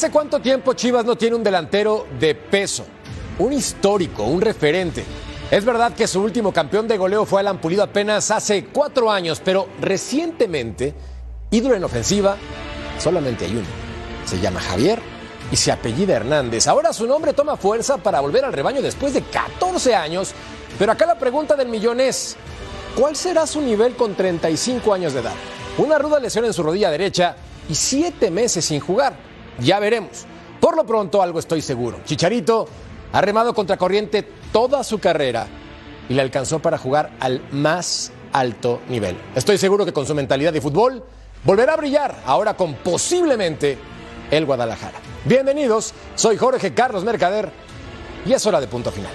¿Hace cuánto tiempo Chivas no tiene un delantero de peso? Un histórico, un referente. Es verdad que su último campeón de goleo fue Alan Pulido apenas hace cuatro años, pero recientemente, ídolo en ofensiva, solamente hay uno. Se llama Javier y se apellida Hernández. Ahora su nombre toma fuerza para volver al rebaño después de 14 años, pero acá la pregunta del millón es, ¿cuál será su nivel con 35 años de edad? Una ruda lesión en su rodilla derecha y siete meses sin jugar. Ya veremos. Por lo pronto, algo estoy seguro. Chicharito ha remado contra corriente toda su carrera y le alcanzó para jugar al más alto nivel. Estoy seguro que con su mentalidad de fútbol volverá a brillar, ahora con posiblemente el Guadalajara. Bienvenidos, soy Jorge Carlos Mercader y es hora de punto final.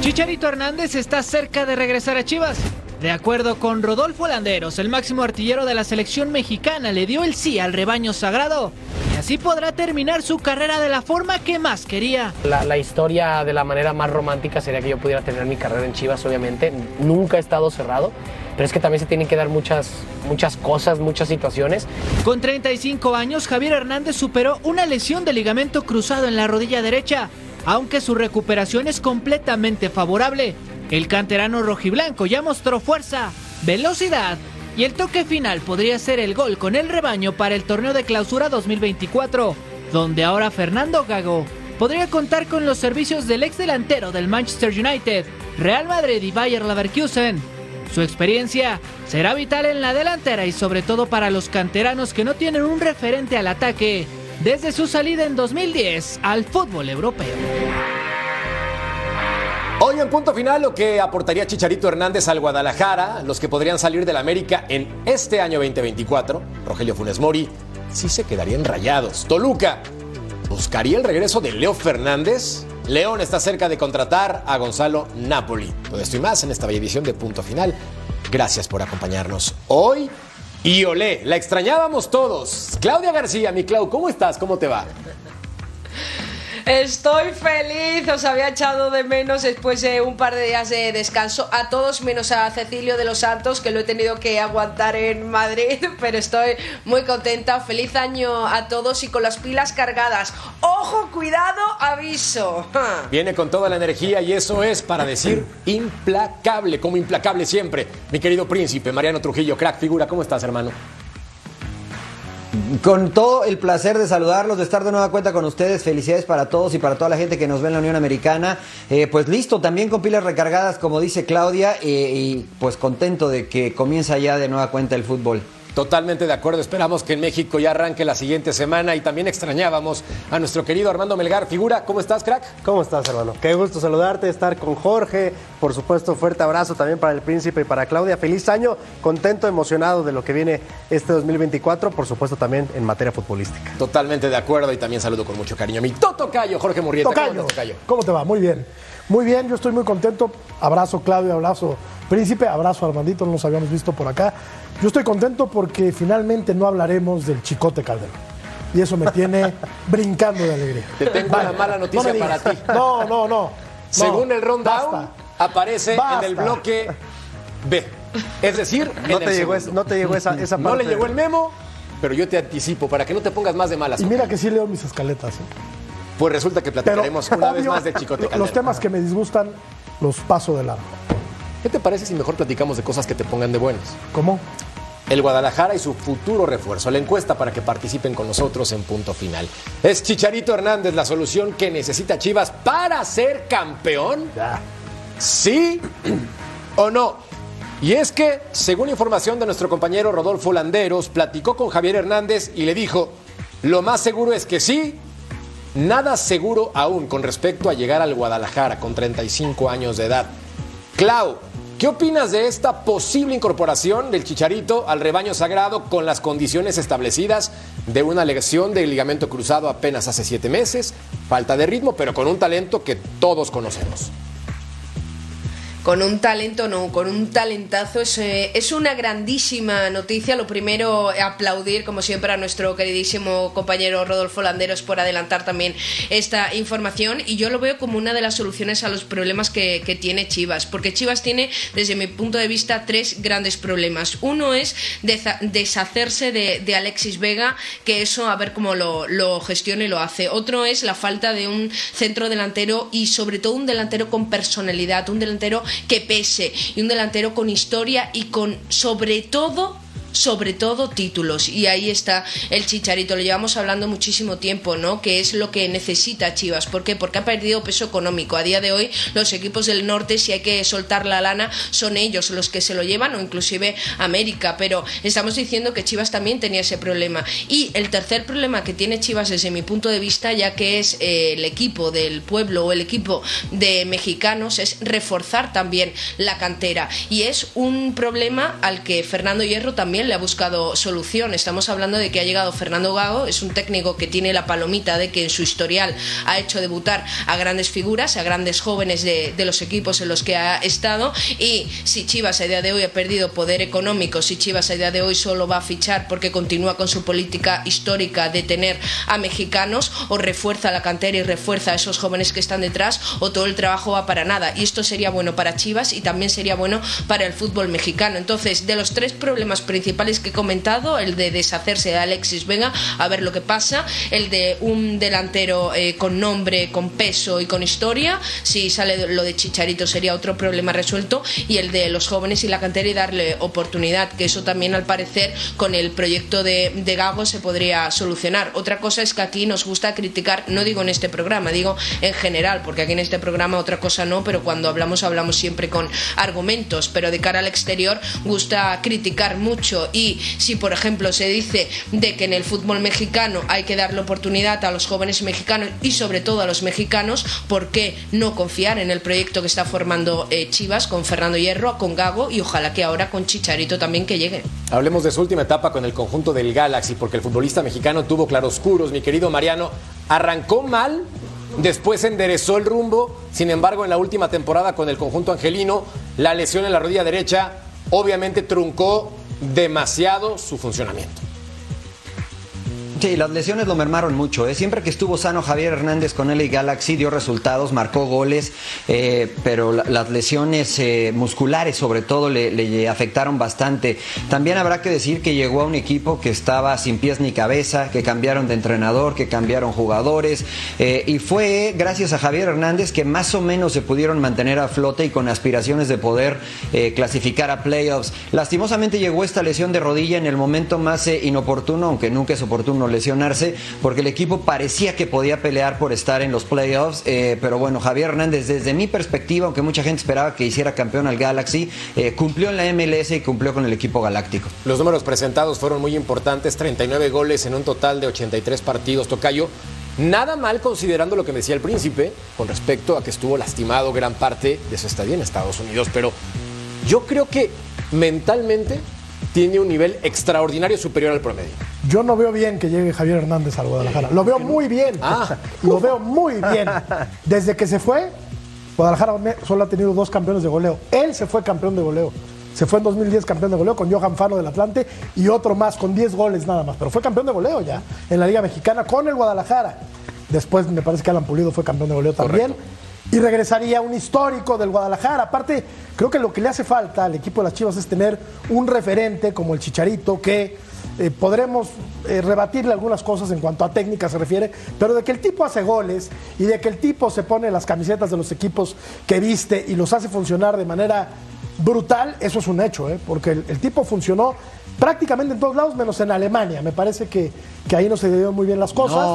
Chicharito Hernández está cerca de regresar a Chivas. De acuerdo con Rodolfo Landeros, el máximo artillero de la selección mexicana le dio el sí al rebaño sagrado y así podrá terminar su carrera de la forma que más quería. La, la, historia de la manera más romántica sería que yo pudiera tener mi carrera en Chivas, obviamente. Nunca he estado cerrado, pero es que también se tienen que dar muchas, muchas cosas, muchas situaciones. Con 35 años, Javier Hernández superó una lesión de ligamento cruzado en la rodilla derecha, aunque su recuperación es completamente favorable. El canterano rojiblanco ya mostró fuerza, velocidad y el toque final podría ser el gol con el rebaño para el torneo de clausura 2024, donde ahora Fernando Gago podría contar con los servicios del ex delantero del Manchester United, Real Madrid y Bayer Leverkusen. Su experiencia será vital en la delantera y sobre todo para los canteranos que no tienen un referente al ataque desde su salida en 2010 al fútbol europeo. En punto final lo que aportaría Chicharito Hernández al Guadalajara, los que podrían salir del América en este año 2024, Rogelio Funes Mori, sí se quedarían rayados. Toluca, ¿buscaría el regreso de Leo Fernández? León está cerca de contratar a Gonzalo Napoli. Todo esto y más en esta bella edición de punto final. Gracias por acompañarnos hoy. Y olé, la extrañábamos todos. Claudia García, mi Clau, ¿cómo estás? ¿Cómo te va? Estoy feliz, os había echado de menos después de un par de días de descanso. A todos menos a Cecilio de los Santos, que lo he tenido que aguantar en Madrid, pero estoy muy contenta. Feliz año a todos y con las pilas cargadas. ¡Ojo, cuidado, aviso! Viene con toda la energía y eso es para decir implacable, como implacable siempre. Mi querido príncipe, Mariano Trujillo, crack figura, ¿cómo estás, hermano? Con todo el placer de saludarlos, de estar de nueva cuenta con ustedes. Felicidades para todos y para toda la gente que nos ve en la Unión Americana. Eh, pues listo, también con pilas recargadas, como dice Claudia, eh, y pues contento de que comienza ya de nueva cuenta el fútbol. Totalmente de acuerdo. Esperamos que en México ya arranque la siguiente semana y también extrañábamos a nuestro querido Armando Melgar. Figura, ¿cómo estás, crack? ¿Cómo estás, hermano? Qué gusto saludarte, estar con Jorge. Por supuesto, fuerte abrazo también para el príncipe y para Claudia. Feliz año, contento, emocionado de lo que viene este 2024, por supuesto también en materia futbolística. Totalmente de acuerdo y también saludo con mucho cariño a mi Toto Cayo, Jorge Murrieta. Tocayo. ¿Cómo, Tocayo? ¿Cómo te va? Muy bien. Muy bien, yo estoy muy contento. Abrazo Claudio, abrazo Príncipe, abrazo Armandito, no nos habíamos visto por acá. Yo estoy contento porque finalmente no hablaremos del Chicote Calderón. Y eso me tiene brincando de alegría. Te tengo una mala noticia para ti. No, no, no. Según No, el rundown, basta. aparece Basta. en el bloque B. Es decir, No en el te llegó, segundo. es- no te llegó esa, esa No parte. le llegó el memo, pero yo te anticipo para que no te pongas más de malas. Y mira que sí leo mis escaletas. ¿eh? Pues resulta que Pero platicaremos una vez más de Chicote Los temas que me disgustan los paso de largo. ¿Qué te parece si mejor platicamos de cosas que te pongan de buenas? ¿Cómo? El Guadalajara y su futuro refuerzo. La encuesta para que participen con nosotros en punto final. ¿Es Chicharito Hernández la solución que necesita Chivas para ser campeón? ¿Sí o no. Y es que, según información de nuestro compañero Rodolfo Landeros, platicó con Javier Hernández y le dijo, lo más seguro es que sí, nada seguro aún con respecto a llegar al Guadalajara con 35 años de edad. Clau, ¿qué opinas de esta posible incorporación del Chicharito al rebaño sagrado con las condiciones establecidas de una lesión del ligamento cruzado apenas hace siete meses? Falta de ritmo, pero con un talento que todos conocemos con un talento, no, con un talentazo. Es, eh, es, una grandísima noticia. Lo primero, aplaudir, como siempre, a nuestro queridísimo compañero Rodolfo Landeros por adelantar también esta información. Y yo lo veo como una de las soluciones a los problemas que, que tiene Chivas. Porque Chivas tiene, desde mi punto de vista, tres grandes problemas. Uno es deshacerse de, de Alexis Vega, que eso a ver cómo lo, lo gestiona y lo hace. Otro es la falta de un centro delantero y sobre todo un delantero con personalidad, un delantero que pese y un delantero con historia y con sobre todo sobre todo títulos. Y ahí está el Chicharito. Lo llevamos hablando muchísimo tiempo, ¿no? Que es lo que necesita Chivas. ¿Por qué? Porque ha perdido peso económico. A día de hoy, los equipos del norte, si hay que soltar la lana, son ellos los que se lo llevan, o inclusive América. Pero estamos diciendo que Chivas también tenía ese problema. Y el tercer problema que tiene Chivas desde mi punto de vista, ya que es eh, el equipo del pueblo o el equipo de mexicanos, es reforzar también la cantera. Y es un problema al que Fernando Hierro también le ha buscado solución. Estamos hablando de que ha llegado Fernando Gago, es un técnico que tiene la palomita de que en su historial ha hecho debutar a grandes figuras, a grandes jóvenes de, los equipos en los que ha estado. Y si Chivas a día de hoy ha perdido poder económico, si Chivas a día de hoy solo va a fichar porque continúa con su política histórica de tener a mexicanos, o refuerza la cantera y refuerza a esos jóvenes que están detrás, o todo el trabajo va para nada. Y esto sería bueno para Chivas y también sería bueno para el fútbol mexicano. Entonces, de los tres problemas principales, principales que he comentado, el de deshacerse de Alexis Venga, a ver lo que pasa, el de un delantero eh, con nombre, con peso y con historia, si sale lo de Chicharito sería otro problema resuelto, y el de los jóvenes y la cantera y darle oportunidad, que eso también al parecer con el proyecto de, de Gago se podría solucionar. Otra cosa es que aquí nos gusta criticar, no digo en este programa, digo en general, porque aquí en este programa otra cosa no, pero cuando hablamos hablamos siempre con argumentos, pero de cara al exterior gusta criticar mucho y si por ejemplo se dice de que en el fútbol mexicano hay que darle oportunidad a los jóvenes mexicanos y sobre todo a los mexicanos, ¿por qué no confiar en el proyecto que está formando eh, Chivas con Fernando Hierro, con Gago y ojalá que ahora con Chicharito también que llegue? Hablemos de su última etapa con el conjunto del Galaxy porque el futbolista mexicano tuvo claroscuros, mi querido Mariano, arrancó mal Después enderezó el rumbo, sin embargo en la última temporada con el conjunto angelino, la lesión en la rodilla derecha obviamente truncó demasiado su funcionamiento. Sí, las lesiones lo mermaron mucho. ¿eh? Siempre que estuvo sano Javier Hernández con LA Galaxy dio resultados, marcó goles, eh, pero las lesiones eh, musculares sobre todo le, afectaron bastante. También habrá que decir que llegó a un equipo que estaba sin pies ni cabeza, que cambiaron de entrenador, que cambiaron jugadores, y fue gracias a Javier Hernández que más o menos se pudieron mantener a flote y con aspiraciones de poder clasificar a playoffs. Lastimosamente llegó esta lesión de rodilla en el momento más inoportuno, aunque nunca es oportuno lesionarse, porque el equipo parecía que podía pelear por estar en los playoffs, eh, pero bueno, Javier Hernández, desde mi perspectiva, aunque mucha gente esperaba que hiciera campeón al Galaxy, eh, cumplió en la MLS y cumplió con el equipo galáctico. Los números presentados fueron muy importantes, 39 goles en un total de 83 partidos, Tocayo. Nada mal considerando lo que me decía el príncipe con respecto a que estuvo lastimado gran parte de su estadía en Estados Unidos, pero yo creo que mentalmente tiene un nivel extraordinario superior al promedio. Yo no veo bien que llegue Javier Hernández al Guadalajara. Lo veo muy bien. Ah. Lo veo muy bien. Desde que se fue, Guadalajara solo ha tenido dos campeones de goleo. Él se fue campeón de goleo. Se fue en 2010 campeón de goleo con Johan Fano del Atlante y otro más con 10 goles nada más. Pero fue campeón de goleo ya en la Liga Mexicana con el Guadalajara. Después me parece que Alan Pulido fue campeón de goleo también. Y regresaría un histórico del Guadalajara. Aparte, creo que lo que le hace falta al equipo de las Chivas es tener un referente como el Chicharito que eh, podremos eh, rebatirle algunas cosas en cuanto a técnica se refiere, pero de que el tipo hace goles y de que el tipo se pone las camisetas de los equipos que viste y los hace funcionar de manera brutal, eso es un hecho, ¿eh? porque el, tipo funcionó prácticamente en todos lados, menos en Alemania. Me parece que, que ahí no se dieron muy bien las cosas.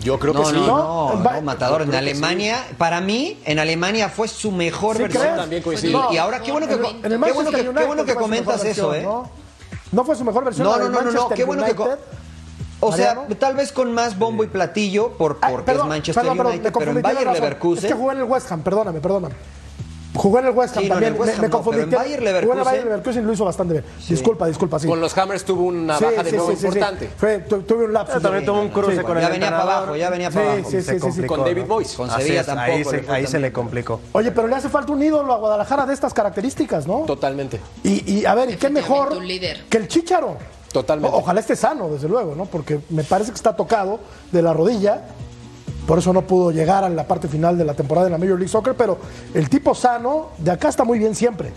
Yo creo que No, sí. no, no, No, Matador. En Alemania, para mí, en Alemania fue su mejor ¿Sí versión. También Y, ahora, qué bueno que, En el- co- en el qué bueno que, qué bueno comentas eso, versión, ¿eh? ¿no? No fue su mejor versión. No, no, no, no, qué bueno que. O sea, tal vez con más bombo y platillo, por, Ah, porque perdón, es Manchester perdón, perdón, United, pero en confundí, tienes Bayer razón. Leverkusen. Es que jugó en el West Ham, perdóname, perdóname. Jugó en el West Ham Sí, no, también. el West me, Ham me no, confundí. en Bayer Jugó en el Leverkusen- Bayer Leverkusen y lo hizo bastante bien. Disculpa, disculpa, sí. Con los Hammers tuvo una Sí, baja de nuevo sí, sí, sí. importante. Fue, tu- tuve un lapso. También tuvo un cruce con el Ya venía para abajo, ya venía para abajo. sí, Y se sí, sí, sí. complicó, Con David ¿no? Moyes. Con Sevilla es, tampoco. ahí, se, ahí le complicó. Oye, pero le hace falta un ídolo a Guadalajara de estas características, ¿no? Totalmente. Y, y, a ver, ¿y qué mejor que el Chícharo? Totalmente. O- ojalá esté sano, desde luego, ¿no? Porque me parece que está tocado de la rodilla. Por eso no pudo llegar a la parte final de la temporada en la Major League Soccer. Pero el tipo sano, de acá está muy bien siempre.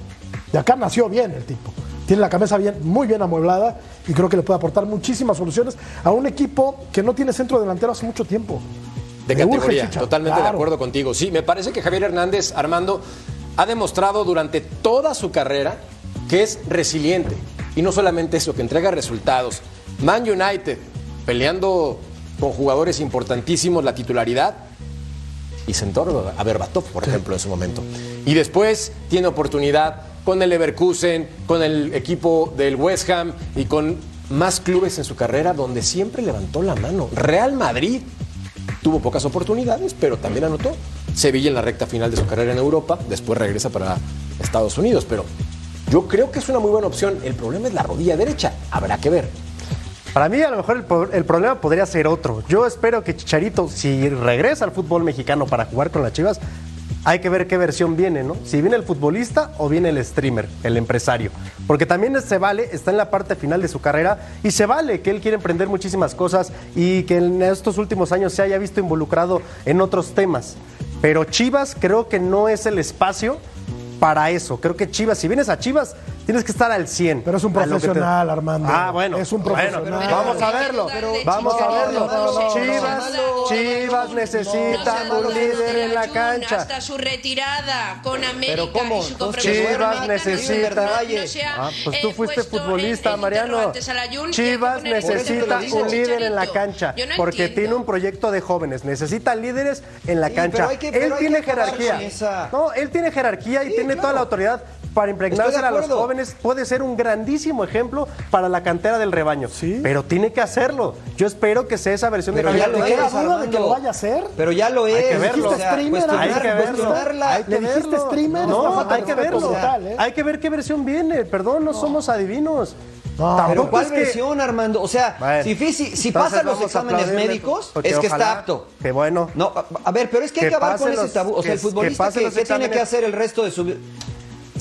De acá nació bien el tipo. Tiene la cabeza bien, muy bien amueblada y creo que le puede aportar muchísimas soluciones a un equipo que no tiene centro delantero hace mucho tiempo. De categoría, totalmente de acuerdo contigo. Sí, me parece que Javier Hernández, Armando, ha demostrado durante toda su carrera que es resiliente. Y no solamente eso, que entrega resultados. Man United, peleando con jugadores importantísimos la titularidad, y sentó a Berbatov, por ejemplo, en su momento. Y después tiene oportunidad con el Leverkusen, con el equipo del West Ham y con más clubes en su carrera donde siempre levantó la mano. Real Madrid tuvo pocas oportunidades, pero también anotó. Sevilla en la recta final de su carrera en Europa, después regresa para Estados Unidos, pero yo creo que es una muy buena opción. El problema es la rodilla derecha, habrá que ver. Para mí, a lo mejor el, problema podría ser otro. Yo espero que Chicharito, si regresa al fútbol mexicano para jugar con las Chivas, hay que ver qué versión viene, ¿no? Si viene el futbolista o viene el streamer, el empresario. Porque también se vale, está en la parte final de su carrera y se vale que él quiere emprender muchísimas cosas y que en estos últimos años se haya visto involucrado en otros temas. Pero Chivas creo que no es el espacio para eso. Creo que Chivas, si vienes a Chivas, tienes que estar al 100. Pero es un que te- profesional, Armando. Ah, bueno. Es un Bueno, profesional. vamos a verlo. Pero- vamos a verlo. no, no, no, Chivas, no, Chivas no, necesita no, no, un líder en la cancha. Hasta su retirada con América Pero ¿cómo? y su Chivas necesita- Ah, pues tú eh, fuiste futbolista, Mariano. Chivas necesita un líder en la cancha porque tiene un proyecto de jóvenes. Necesita líderes en la cancha. él tiene jerarquía. No, él tiene jerarquía y tiene toda la autoridad para impregnarse a los jóvenes. Puede ser un grandísimo ejemplo para la cantera del rebaño. Sí. Pero tiene que hacerlo. Yo espero que sea esa versión Pero de ya Javier lo ¿Te queda duda de que lo vaya a hacer? Pero ya lo es. que verlo. o sea, streamer, cuestionar- Hay que verlo. cuestionarla- Hay que Le dijiste verlo. streamer, No, hay que verlo. brutal, ¿eh? Hay que ver qué versión viene. Perdón, no, somos adivinos. No, Pero ¿cuál es que- versión, Armando? O sea, Bueno, si, si, pasan los exámenes médicos, es que está apto. Qué bueno. No, a, a ver, pero es que hay Que que acabar con ese tabú. O sea, el que- que futbolista, pasen ¿qué, los qué tiene que hacer el resto de su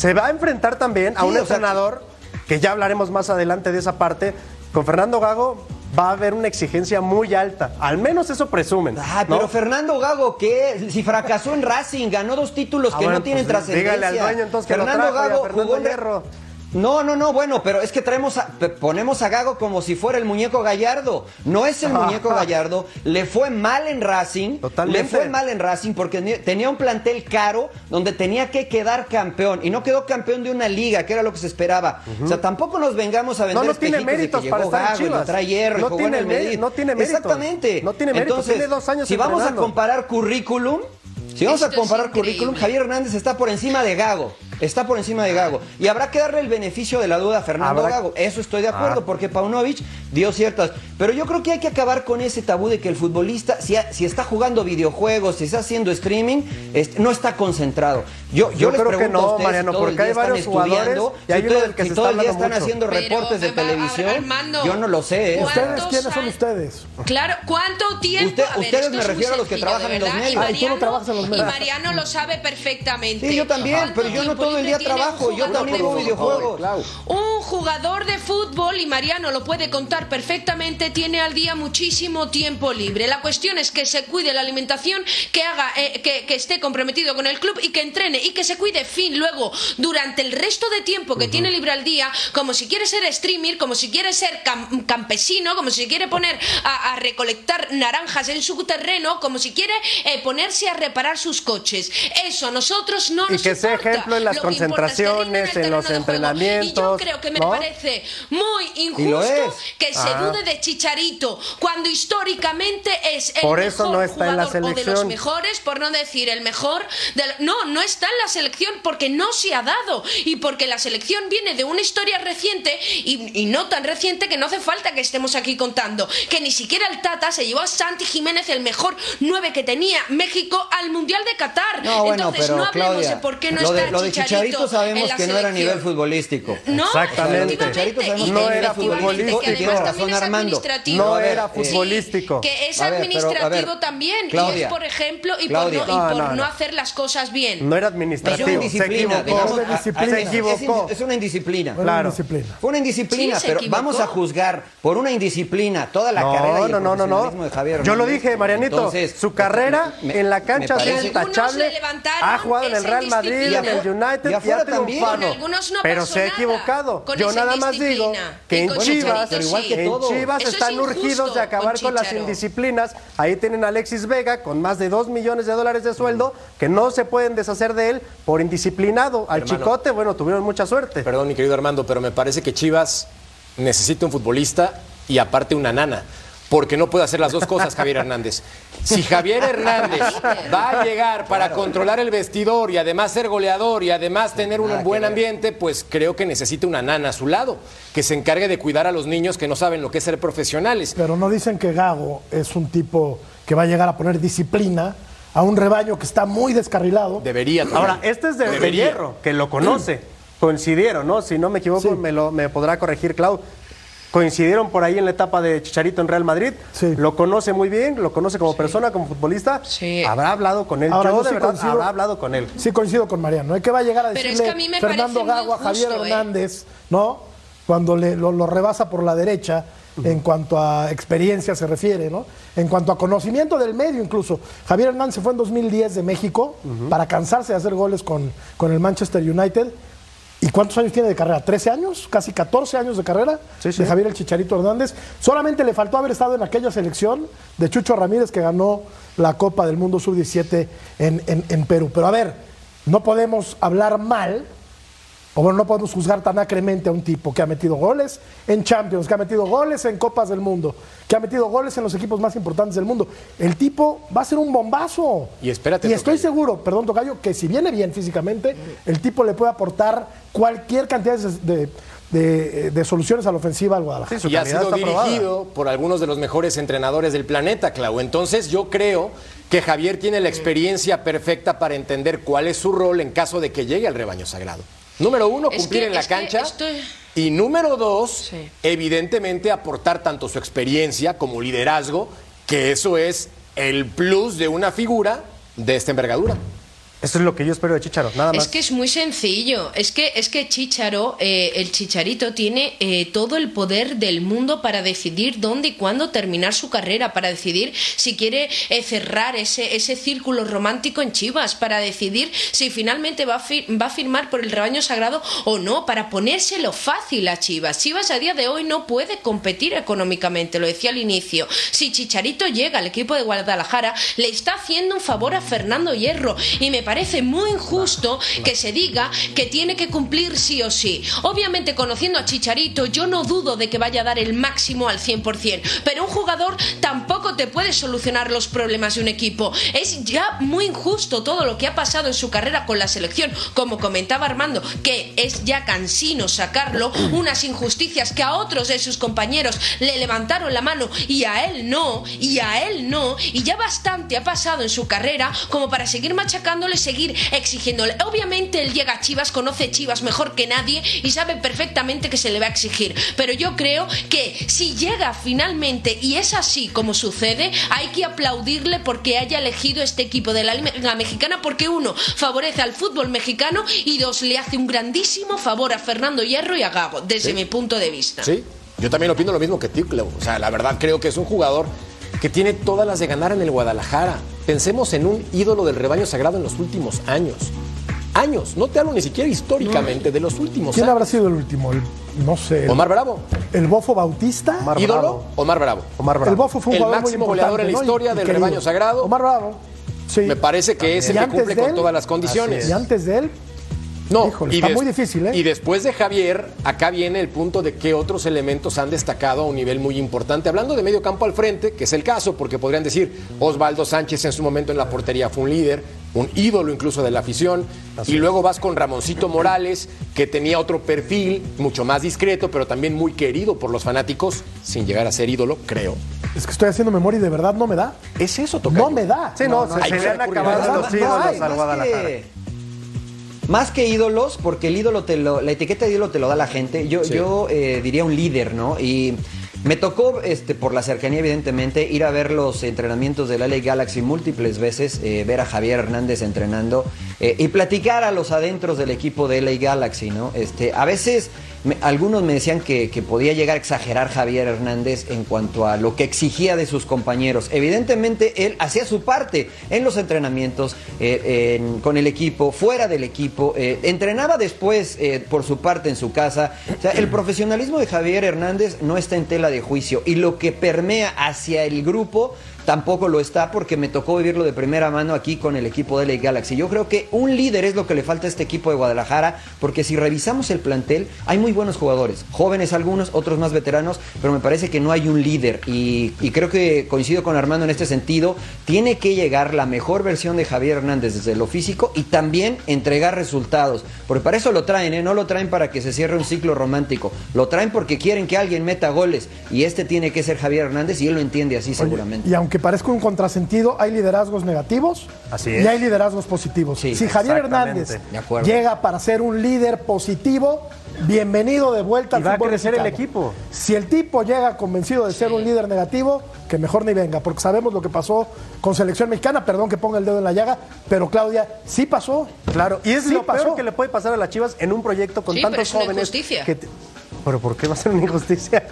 Se va a enfrentar también a Sí, un sea, entrenador, que ya hablaremos más adelante de esa parte. Con Fernando Gago va a haber una exigencia muy alta. Al menos eso presumen. Ah, ¿no? pero Fernando Gago, ¿qué? Si fracasó en Racing, ganó dos títulos Ah, que bueno, no tienen pues, trascendencia. dígale al dueño entonces que lo Fernando trajo y a Gago Fernando jugó Hierro. No, no, no, bueno, pero es que traemos a- ponemos a Gago como si fuera el muñeco Gallardo. No es el muñeco Gallardo. Le fue mal en Racing. Totalmente. Le fue mal en Racing porque tenía un plantel caro donde tenía que quedar campeón. Y no quedó campeón de una liga, que era lo que se esperaba. O sea, tampoco nos vengamos a vender No, no tiene espejitos de que méritos llegó para estar en Gago y lo Chivas. trae hierro y No tiene en el no tiene méritos. Exactamente. No tiene méritos, Entonces, tiene dos años si vamos a comparar currículum, si vamos a Esto comparar currículum, Javier Hernández está por encima de Gago. Está por encima de Gago. Y habrá que darle el beneficio de la duda a Fernando Habrá- Gago. Eso estoy de acuerdo, Ah. porque Paunovic dio ciertas. Pero yo creo que hay que acabar con ese tabú de que el futbolista, si, ha- si está jugando videojuegos, si está haciendo streaming, es- no está concentrado. Yo, yo, Yo les creo que pregunto no, a ustedes Mariano, si todo el porque día hay están varios estudiando, y hay si uno todo, del que si se todo está el día están mucho. haciendo Pero, reportes de televisión. Armando, yo no lo sé. ¿eh? ¿cuántos ¿Ustedes quiénes son ustedes? Claro, ¿cuánto tiempo? Usted- A ver, ustedes me refiero a los que trabajan en los medios. Ah, y tú no trabajas en los medios. Y Mariano lo sabe perfectamente. Sí, yo también, ¿Cuánto pero yo no tiempo todo el día trabajo, yo jugador también de juego fútbol? videojuegos. Un jugador de fútbol, y Mariano lo puede contar perfectamente, tiene al día muchísimo tiempo libre. La cuestión es que se cuide la alimentación, que haga, eh, que, que esté comprometido con el club y que entrene y que se cuide fin luego durante el resto de tiempo que tiene libre al día, como si quiere ser streamer, como si quiere ser cam- campesino, como si quiere poner a, a recolectar naranjas en su terreno, como si quiere eh, ponerse a reparar sus coches. Eso a nosotros no Y nos que sea importa. ejemplo en las concentraciones, en los entrenamientos. Y yo creo que me ¿no? parece muy injusto es. que se Ah. dude de Chicharito cuando históricamente es el Por eso mejor no está en la jugador o de los selección. mejores, por no decir el mejor. de No, no está en la selección porque no se ha dado y porque la selección viene de una historia reciente y, y no tan reciente que no hace falta que estemos aquí contando. Que ni siquiera el Tata se llevó a Santi Jiménez, el mejor 9 que tenía México, al Mundial de Qatar. No, bueno, Entonces no hablemos Claudia, de por qué no está de Chicharito, Chicharito sabemos que no era a nivel futbolístico. No, Exactamente. Chicharito sabemos y no que era futbolístico. que además también es administrativo. No era futbolístico. que es A ver, pero, a administrativo ver, también. y Claudia. es por ejemplo y Claudia. por, no, y por no, no, no. hacer las cosas bien. No era administrativo. se equivocó. digamos. Es una disciplina. Se equivocó. Es, una indisciplina. Fue Claro. Fue una indisciplina, Sí, se pero vamos a juzgar por una indisciplina toda la No, carrera y el no, no, no, de Javier Yo lo dije, Marianito. Entonces, su carrera me- en la cancha es intachable. Ha jugado en el Real Madrid, en el United Y y, afuera ha también. triunfado. Con algunos no pero pasó se ha equivocado. con Yo nada más digo que en Chivas, pero igual que en. Chivas Eso están urgidos de acabar con con las indisciplinas. Ahí tienen a Alexis Vega con más de 2 millones de dólares de sueldo que no se pueden deshacer de él por indisciplinado. Al Hermano. Chicote, bueno, tuvieron mucha suerte. Perdón, mi querido Armando, pero me parece que Chivas necesita un futbolista y aparte una nana. Porque no puede hacer las dos cosas Javier Hernández. Si Javier Hernández va a llegar para controlar el vestidor y además ser goleador y además tener un Nada buen ambiente, pues creo que necesita una nana a su lado, que se encargue de cuidar a los niños que no saben lo que es ser profesionales. Pero no dicen que Gago es un tipo que va a llegar a poner disciplina a un rebaño que está muy descarrilado. Debería. Ahora, este es de, de Debería. Hierro, que lo conoce. Coincidieron, ¿no? Si no me equivoco, Sí. me, lo, me podrá corregir Clau. Coincidieron por ahí en la etapa de Chicharito en Real Madrid. Sí. Lo conoce muy bien, lo conoce como persona, como futbolista. Sí. Habrá hablado con él. Ahora, yo, yo de sí verdad, coincido- habrá hablado con él. Sí, coincido con Mariano. ¿eh? Que va a llegar a Pero es decirle que a mí me Fernando Gago a Javier ¿eh? Hernández, ¿no? Cuando le, lo, lo rebasa por la derecha, en cuanto a experiencia se refiere, ¿no? En cuanto a conocimiento del medio, incluso. Javier Hernández se fue en 2010 de México para cansarse de hacer goles con, con el Manchester United. ¿Y cuántos años tiene de carrera? ¿13 años? ¿Casi 14 años de carrera? Sí, sí. De Javier el Chicharito Hernández. Solamente le faltó haber estado en aquella selección de Chucho Ramírez que ganó la Copa del Mundo Sub-17 en, en- en Perú. Pero a ver, no podemos hablar mal, o bueno, no podemos juzgar tan acremente a un tipo que ha metido goles en Champions, que ha metido goles en Copas del Mundo, que ha metido goles en los equipos más importantes del mundo. El tipo va a ser un bombazo. Y espérate, Y estoy Tocayo. seguro, perdón, Tocayo, que si viene bien físicamente, el tipo le puede aportar cualquier cantidad de, de- de- de soluciones a la ofensiva al Guadalajara. Sí, su y ha sido probada. dirigido por algunos de los mejores entrenadores del planeta, Clau. Entonces yo creo que Javier tiene la experiencia perfecta para entender cuál es su rol en caso de que llegue al rebaño sagrado. Número uno, Es cumplir que- en la cancha. estoy- Y número dos, Sí. evidentemente aportar tanto su experiencia como liderazgo, que eso es el plus de una figura de esta envergadura. Eso es lo que yo espero de Chicharo, nada más. Es que es muy sencillo. Es que, es que Chicharo, eh, el Chicharito, tiene eh, todo el poder del mundo para decidir dónde y cuándo terminar su carrera, para decidir si quiere eh, cerrar ese, ese círculo romántico en Chivas, para decidir si finalmente va a, fi- va a firmar por el rebaño sagrado o no, para ponérselo fácil a Chivas. Chivas a día de hoy no puede competir económicamente, lo decía al inicio. Si Chicharito llega al equipo de Guadalajara, le está haciendo un favor a Fernando Hierro y me parece muy injusto que se diga que tiene que cumplir sí o sí. Obviamente, conociendo a Chicharito, yo no dudo de que vaya a dar el máximo al 100%, pero un jugador tampoco te puede solucionar los problemas de un equipo. Es ya muy injusto todo lo que ha pasado en su carrera con la selección, como comentaba Armando, que es ya cansino sacarlo, unas injusticias que a otros de sus compañeros le levantaron la mano y a él no, y a él no, y ya bastante ha pasado en su carrera como para seguir machacándole, seguir exigiéndole. Obviamente él llega a Chivas, conoce Chivas mejor que nadie y sabe perfectamente que se le va a exigir, pero yo creo que si llega finalmente y es así como sucede, hay que aplaudirle porque haya elegido este equipo de la Liga Mexicana porque uno favorece al fútbol mexicano y dos le hace un grandísimo favor a Fernando Hierro y a Gago, desde mi punto de vista. Sí, yo también opino lo mismo que tú, Clau. O sea, la verdad creo que es un jugador que tiene todas las de ganar en el Guadalajara. Pensemos en un ídolo del rebaño sagrado en los últimos años. Años, no te hablo ni siquiera históricamente, de los últimos ¿Quién años. habrá sido el último? El- no sé. El, Omar Bravo. el Bofo Bautista. Omar ¿Ídolo? Bravo. Omar Bravo. Omar Bravo. El Bofo fue un El máximo goleador en la historia Y- del rebaño sagrado. Omar Bravo. Sí. Me parece que es Y el que antes cumple con él- todas las condiciones. Y antes de él, No, Híjole, y está muy difícil, ¿eh? Y después de Javier, acá viene el punto de que otros elementos han destacado a un nivel muy importante. Hablando de medio campo al frente, que es el caso, porque podrían decir, Osvaldo Sánchez en su momento en la portería fue un líder, un ídolo incluso de la afición. y luego vas con Ramoncito Morales, que tenía otro perfil, mucho más discreto, pero también muy querido por los fanáticos, sin llegar a ser ídolo, creo. Es que estoy haciendo memoria y de verdad no me da. Es eso, Tocayo. No me da. Sí, no, No, se, le han acabado los ídolos al Guadalajara. Más que ídolos, porque el ídolo te lo, la etiqueta de ídolo te lo da la gente. Yo, Sí. yo eh, diría un líder, ¿no? Y me tocó, este, por la cercanía, evidentemente, ir a ver los entrenamientos del LA Galaxy múltiples veces, eh, ver a Javier Hernández entrenando eh, y platicar a los adentros del equipo de LA Galaxy, ¿no? Este, a veces algunos me decían que, podía llegar a exagerar Javier Hernández en cuanto a lo que exigía de sus compañeros. Evidentemente, él hacía su parte en los entrenamientos, eh, con el equipo, fuera del equipo, eh, entrenaba después eh, por su parte en su casa. O sea, el profesionalismo de Javier Hernández no está en tela de juicio y lo que permea hacia el grupo tampoco lo está porque me tocó vivirlo de primera mano aquí con el equipo de LA Galaxy. Yo creo que un líder es lo que le falta a este equipo de Guadalajara porque si revisamos el plantel hay muy buenos jugadores, jóvenes algunos, otros más veteranos, pero me parece que no hay un líder y, y creo que coincido con Armando en este sentido, tiene que llegar la mejor versión de Javier Hernández desde lo físico y también entregar resultados, porque para eso lo traen, ¿eh? no lo traen para que se cierre un ciclo romántico, lo traen porque quieren que alguien meta goles y este tiene que ser Javier Hernández y él lo entiende así seguramente. Y aunque parezca un contrasentido, hay liderazgos negativos Así y hay liderazgos positivos. Sí, si Javier. Hernández llega para ser un líder positivo, bienvenido de vuelta Y al va a fútbol crecer el equipo. Si el tipo llega convencido de ser un líder negativo, que mejor ni venga, porque sabemos lo que pasó con selección mexicana, perdón que ponga el dedo en la llaga, pero Claudia, sí pasó. Claro, y es Sí lo pasó. peor que le puede pasar a las Chivas en un proyecto con Sí, pero tantos es jóvenes. injusticia. que te- ¿Pero por qué va a ser una injusticia?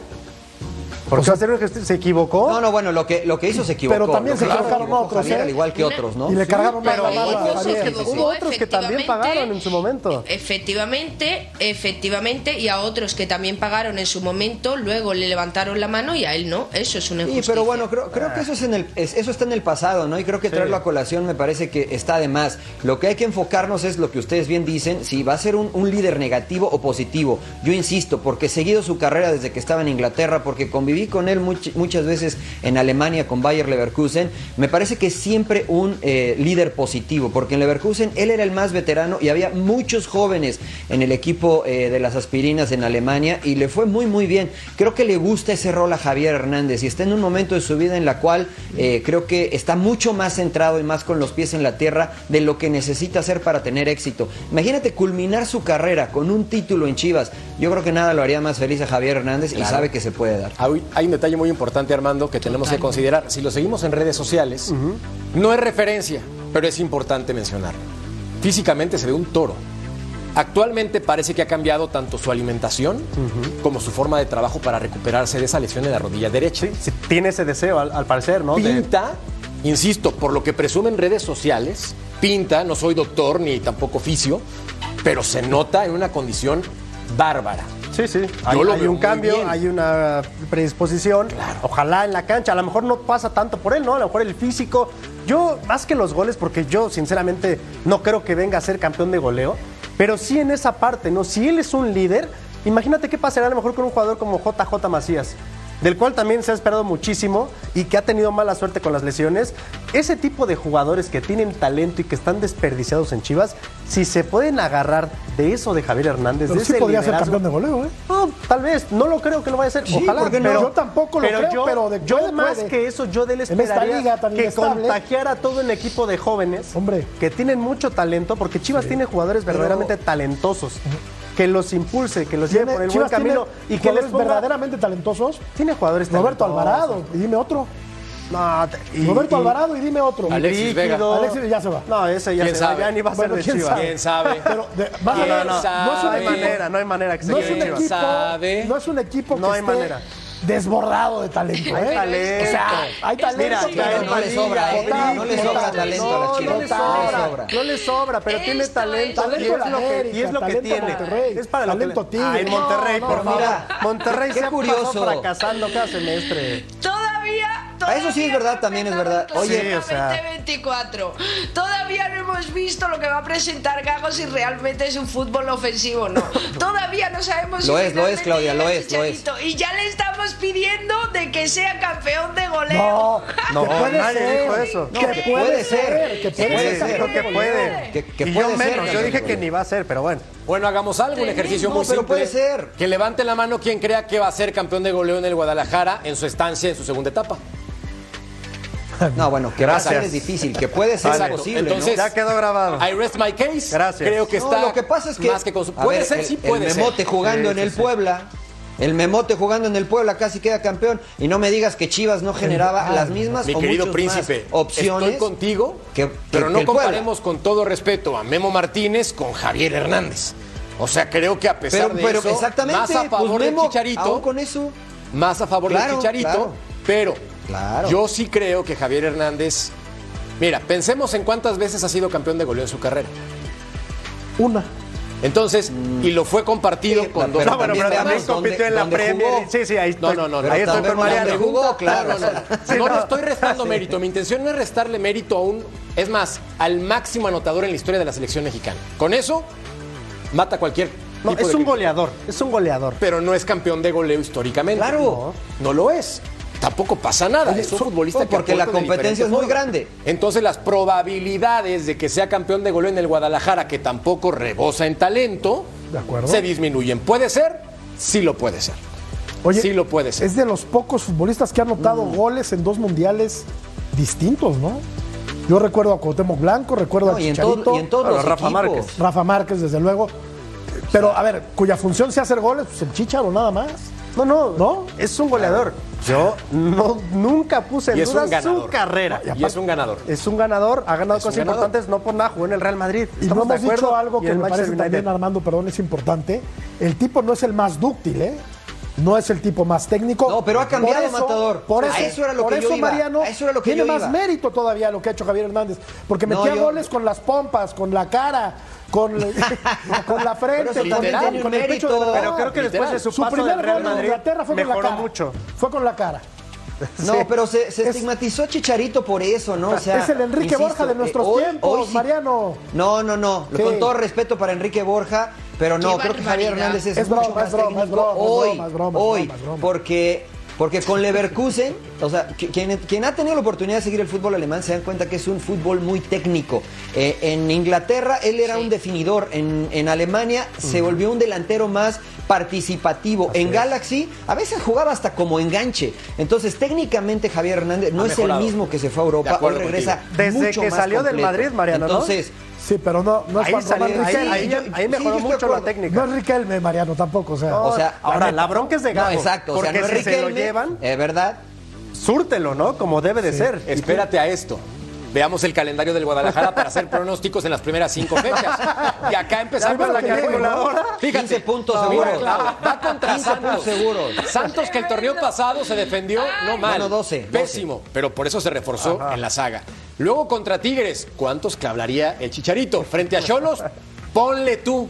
¿Por qué va a ser una injusticia? ¿Se equivocó? No, no, bueno, lo que, lo que hizo se equivocó. Pero también Lo se equivocaron otros, Javier, ¿eh? al igual que otros, ¿no? Y le cargaron pero más la Hubo otros que también pagaron en su momento. Efectivamente, efectivamente, y a otros que también pagaron en su momento, luego le levantaron la mano y a él no. Eso es una Sí, injusticia. pero bueno, creo, creo que eso, es en el, es- eso está en el pasado, ¿no? Y creo que traerlo a colación me parece que está de más. Lo que hay que enfocarnos es lo que ustedes bien dicen, si va a ser un, un líder negativo o positivo. Yo insisto, porque he seguido su carrera desde que estaba en Inglaterra, porque con él much- muchas veces en Alemania con Bayer Leverkusen, me parece que es siempre un eh, líder positivo, porque en Leverkusen él era el más veterano y había muchos jóvenes en el equipo eh, de las aspirinas en Alemania y le fue muy muy bien. Creo que le gusta ese rol a Javier Hernández y está en un momento de su vida en la cual eh, creo que está mucho más centrado y más con los pies en la tierra de lo que necesita hacer para tener éxito. Imagínate culminar su carrera con un título en Chivas. Yo creo que nada lo haría más feliz a Javier Hernández y sabe que se puede dar. Hay un detalle muy importante, Armando, que tenemos que considerar. Si lo seguimos en redes sociales, no es referencia, pero es importante mencionar. Físicamente se ve un toro. Actualmente parece que ha cambiado tanto su alimentación como su forma de trabajo para recuperarse de esa lesión en la rodilla derecha. Sí, sí, tiene ese deseo, al, al parecer, ¿no? De- Pinta, insisto, por lo que presumen redes sociales, pinta, no soy doctor ni tampoco fisio, pero se nota en una condición bárbara. Sí, sí. Hay, un cambio, bien. hay una predisposición. Ojalá en la cancha. A lo mejor no pasa tanto por él, ¿no? A lo mejor el físico. Yo, más que los goles, porque yo sinceramente no creo que venga a ser campeón de goleo, pero sí en esa parte, ¿no? Si él es un líder, imagínate qué pasará a lo mejor con un jugador como JJ Macías. Del cual también se ha esperado muchísimo y que ha tenido mala suerte con las lesiones. Ese tipo de jugadores que tienen talento y que están desperdiciados en Chivas, si se pueden agarrar de eso de Javier Hernández, Pero de sí ese podría ser campeón de goleo, ¿eh? no, tal vez, no lo creo que lo vaya a hacer. Sí, Ojalá, ¿por qué no? pero Yo tampoco lo creo, yo, pero de yo más puede. que eso, yo de él En esta esperaría que contagiara a todo un equipo de jóvenes Hombre. que tienen mucho talento, porque Chivas tiene jugadores Pero- verdaderamente talentosos. Que los impulse, que los lleve por el Chivas buen camino y que les ponga... verdaderamente talentosos. Tiene jugadores Roberto talentosos. Alvarado, y dime otro. No, te- y- Roberto y- Alvarado y dime otro. Alexis Vega. Alexis ya se va. No, ese ya ¿Quién se va, sabe? ya ni va a ser Bueno, de ¿quién Chivas. sabe? ¿Quién sabe? Pero de- No, no, no, no es un no hay equipo- manera, no hay manera que se No es quede un equipo, sabe? no es un equipo que No hay esté manera. Desbordado de talento. Hay ¿eh? talento. O sea, hay talento. Mira, pero Jair no le sobra, ¿eh? total, No le total. sobra talento a las No, Chivas. no le No le sobra, no le sobra, pero tiene talento. es y talento es lo que, y es lo que talento en tiene. Monterrey, es para lo talento que, Tigre. Ah, en Monterrey, No, por no, favor. mira. Monterrey se curioso. pasó fracasando cada semestre. Todavía, Ah, eso sí es verdad, también es verdad. Oye, Sí, o sea. 2024. Todavía todavía no hemos visto lo que va a presentar Gago si realmente es un fútbol ofensivo o no. Todavía no sabemos Lo si es, lo es, Claudia, lo es, lo es. Y ya le estamos pidiendo de que sea campeón de goleo. No, No, puede nadie ser, dijo eso. Que que puede, puede ser, ser, que puede ser. ser. Que puede. Que- que y puede yo ser, menos, yo Gabriel dije que ni va a ser, pero bueno. Bueno, hagamos algo, un ejercicio No, muy pero simple. puede ser. Que levante la mano quien crea que va a ser campeón de goleo en el Guadalajara en su estancia en su segunda etapa. No, bueno, que va a Gracias. ser es difícil, que puede ser Exacto. posible. Entonces, Ya quedó grabado. I rest my case. Gracias. Creo que No, está lo que pasa es que más que con su- a Puede ver, ser, el, sí puede el ser. Memote jugando Sí, en el sí. Puebla. El Memote jugando en el Puebla casi queda campeón y no me digas que Chivas no generaba las mismas Mi o querido príncipe, más opciones. estoy contigo, que- que- pero que no Puebla. comparemos con todo respeto a Memo Martínez con Javier Hernández. O sea, creo que a pesar Pero, de pero eso, exactamente, más a favor pues del Memo, Chicharito, aún con eso. más a favor Claro, del Chicharito, claro. pero Claro. yo sí creo que Javier Hernández, mira, pensemos en cuántas veces ha sido campeón de goleo en su carrera. Una. Entonces, y lo fue compartido Sí, con dos No, bueno, pero también compitió en la Premier. jugó. Sí, sí, ahí No, estoy, no, no, no. ahí estoy con Mariano. jugó, claro. No, no, no. Sí, No no. le estoy restando mérito. Mi intención no es restarle mérito a un, es más, al máximo anotador en la historia de la selección mexicana. Con eso, mata cualquier. No, tipo es de un goleador, es un goleador. Pero no es campeón de goleo históricamente. Claro. No, no lo es. Tampoco pasa nada. es un futbolista que porque la competencia es muy grande. Entonces, las probabilidades de que sea campeón de goleo en el Guadalajara, que tampoco rebosa en talento, De acuerdo. se disminuyen. ¿Puede ser? Sí lo puede ser. Oye, sí lo puede ser. Es de los pocos futbolistas que han anotado Mm. goles en dos mundiales distintos, ¿no? Yo recuerdo a Cuauhtémoc Blanco, recuerdo No, a y, en Chicharito, todo- y en todos Bueno, los Rafa equipos. Márquez. Rafa Márquez, desde luego. Pero, a ver, cuya función sea hacer goles, pues el Chicharo nada más. No, no, ¿No? Es un goleador. Yo no, nunca puse en Y es duda su carrera. Y es un ganador. Es un ganador, ha ganado Es cosas importantes, no por nada jugó en el Real Madrid. Y no ¿Estamos hemos de acuerdo? dicho algo Y que el me parece también. Armando, perdón, es importante. El tipo no es el más dúctil, ¿eh? No es el tipo más técnico. No, pero ha cambiado, Por eso- Matador. Por A eso, eso era lo por que yo eso, iba. Mariano, A eso era lo que tiene yo más iba. mérito todavía lo que ha hecho Javier Hernández. Porque No, metía yo- goles con las pompas, con la cara, con, con la frente, con, también el- con el pecho. mérito. de. Pero creo que después de su, su paso primer del Real Madrid Inglaterra fue con la mejoró cara. mucho. Fue con la cara. No, Sí. pero se, se Es- estigmatizó a Chicharito por eso, ¿no? O sea, es el Enrique insisto, Borja de eh, nuestros hoy- tiempos, hoy sí- Mariano. No, no, no. Con todo respeto para Enrique Borja, pero no, Qué creo que Javier. Hernández es, Es mucho broma, más es broma, técnico es broma, hoy, hoy, broma, es broma. porque porque con Leverkusen, o sea, quien, quien ha tenido la oportunidad de seguir el fútbol alemán se dan cuenta que es un fútbol muy técnico. Eh, en Inglaterra él era Sí. un definidor, en, en Alemania se volvió un delantero más participativo. en Galaxy a veces jugaba hasta como enganche. Entonces técnicamente Javier Hernández no Ha es mejorado. el mismo que se fue a Europa, hoy regresa contigo. Desde mucho que más salió del. Madrid, Mariano, ¿no? Sí, pero no, no es Ahí, Juan Román salió- ahí, Riquelme. ahí- yo- ahí mejoró mucho la técnica. No es Riquelme, Mariano, tampoco. O sea, o sea, Ahora, la bronca es de no, Gago. exacto, o sea, porque no es si se lo Riquelme, llevan, es verdad. súrtelo, ¿no? Como debe de ser. Espérate a esto. Veamos el calendario del Guadalajara para hacer pronósticos en las primeras cinco fechas. Y acá empezamos Ya la calculadora. Fíjate. 15 puntos No, seguros. Va contra 15 puntos Santos. seguros. Santos que el torneo pasado se defendió no mal. Bueno, 12, 12. Pésimo, pero por eso se reforzó en la saga. Luego contra Tigres, ¿cuántos clavaría el Chicharito? Frente a Cholos, ponle tú.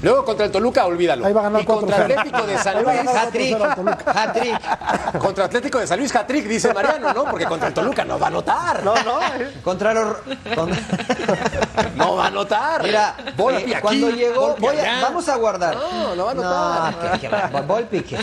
Luego contra el Toluca, olvídalo. Ahí va a ganar y contra 4-0. Atlético de San Luis. ganar Hat-trick, 4-0 Toluca. hat-trick. Contra Atlético de San Luis, hat-trick, dice Mariano, ¿no? Porque contra el Toluca no va a anotar. No, no. eh. Contra los. con- No va a anotar. Mira, Volpi eh, aquí, cuando llegó, Volpi voy a- vamos a guardar. No, no va a anotar. No, que- que va- Volpi, que-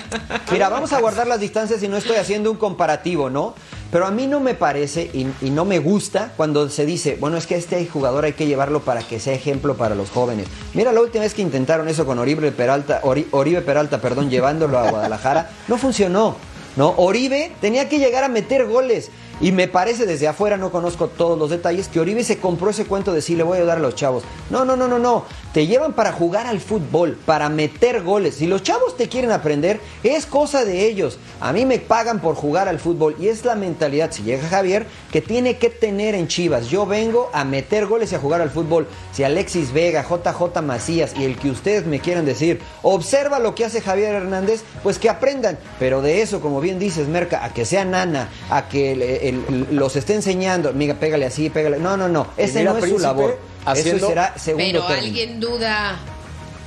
Mira, vamos a guardar las distancias y no estoy haciendo un comparativo, ¿no? Pero a mí no me parece y, y no me gusta cuando se dice, bueno, es que este jugador hay que llevarlo para que sea ejemplo para los jóvenes. Mira, la última vez que intentaron eso con Oribe Peralta, Ori- Oribe Peralta, perdón, llevándolo a Guadalajara, no funcionó. ¿no? Oribe tenía que llegar a meter goles. Y me parece desde afuera, no conozco todos los detalles, que Oribe se compró ese cuento de sí, le voy a ayudar a los chavos. No, no, no, no, no. Te llevan para jugar al fútbol, para meter goles. Si los chavos te quieren aprender, es cosa de ellos. A mí me pagan por jugar al fútbol y es la mentalidad, si llega Javier, que tiene que tener en Chivas. Yo vengo a meter goles y a jugar al fútbol. Si Alexis Vega, JJ Macías y el que ustedes me quieran decir, observa lo que hace Javier Hernández, pues que aprendan. Pero de eso, como bien dices, Merca, a que sea nana, a que el- los esté enseñando, mira, pégale así, pégale. No, no, no. Mira, no es su labor. haciendo- Eso será segundo Pero término. alguien duda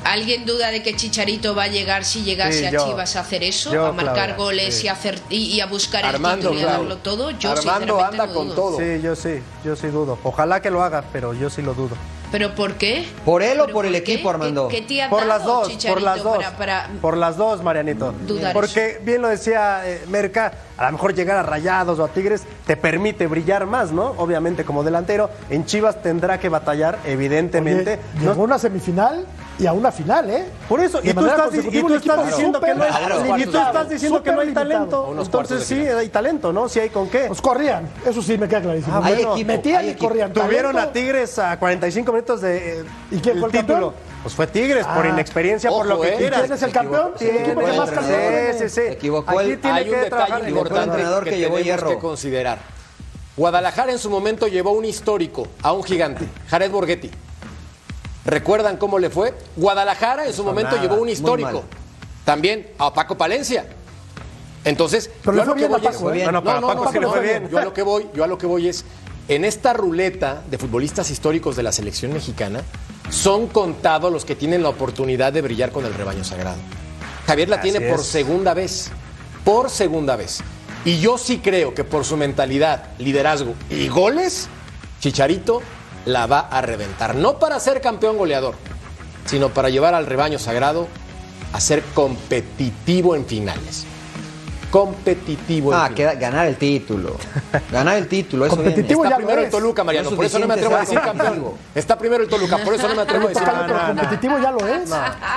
¿Alguien duda de que Chicharito va a llegar si llegase Sí, a yo. Chivas a hacer eso? Yo, a marcar Claudia, goles sí. y, a hacer, y, y a buscar Armando, el título y a darlo todo. Yo Armando sinceramente anda no con dudo. todo. Sí, yo sí, yo sí dudo. Ojalá que lo haga, pero yo sí lo dudo. ¿Pero por qué? ¿Por él o ¿Pero por el qué? equipo, Armando? ¿Qué, qué te ha Por las dos, por las dos. Para, para- Por las dos, Marianito. Dudar Porque bien lo decía eh, Merca, a lo mejor llegar a Rayados o a Tigres te permite brillar más, ¿no? Obviamente como delantero. En Chivas tendrá que batallar, evidentemente. Oye, llegó una semifinal y a una final, ¿eh? Por eso, y tú estás, y tú equipo estás diciendo que no hay, y tú estás diciendo que no hay talento. Entonces sí, hay talento, ¿no? Sí hay con qué. Pues corrían, eso sí me queda clarísimo. Ah, Hay bueno, equipo, metían y equipo. corrían. Tuvieron Talento, a Tigres a 45 minutos de eh, ¿Y quién fue el título. campeón? Pues fue Tigres, por Ah. inexperiencia, por Ojo, lo que ¿eh? ¿Y quieras. quién es el campeón? ¿Quién el es más entrenador. campeones? Sí, sí, sí. Equivocó Aquí el- tiene Hay que un trabajar detalle el importante entrenador que, que llevó tenemos hierro. que considerar. Guadalajara en su momento llevó un histórico a un gigante, Jared Borghetti. ¿Recuerdan cómo le fue? Guadalajara en su momento nada, llevó un histórico. También a Paco Palencia. Entonces, Pero yo a lo que voy es- Paco. No, no, para Paco sí le fue bien. Yo a lo que voy, yo a lo que voy es en esta ruleta de futbolistas históricos de la selección mexicana son contados los que tienen la oportunidad de brillar con el rebaño sagrado. Javier la Así tiene por es. segunda vez, por segunda vez. Y yo sí creo que por su mentalidad, liderazgo y goles, Chicharito la va a reventar. No para ser campeón goleador, sino para llevar al rebaño sagrado a ser competitivo en finales. Competitivo Ah, queda, ganar el título. Ganar el título, eso Competitivo. Está ya lo primero el es. Toluca, Mariano. No Por eso no me atrevo a decir campeón. Está primero el Toluca, por eso no me atrevo a decir Total, pero campeón. competitivo ya lo es.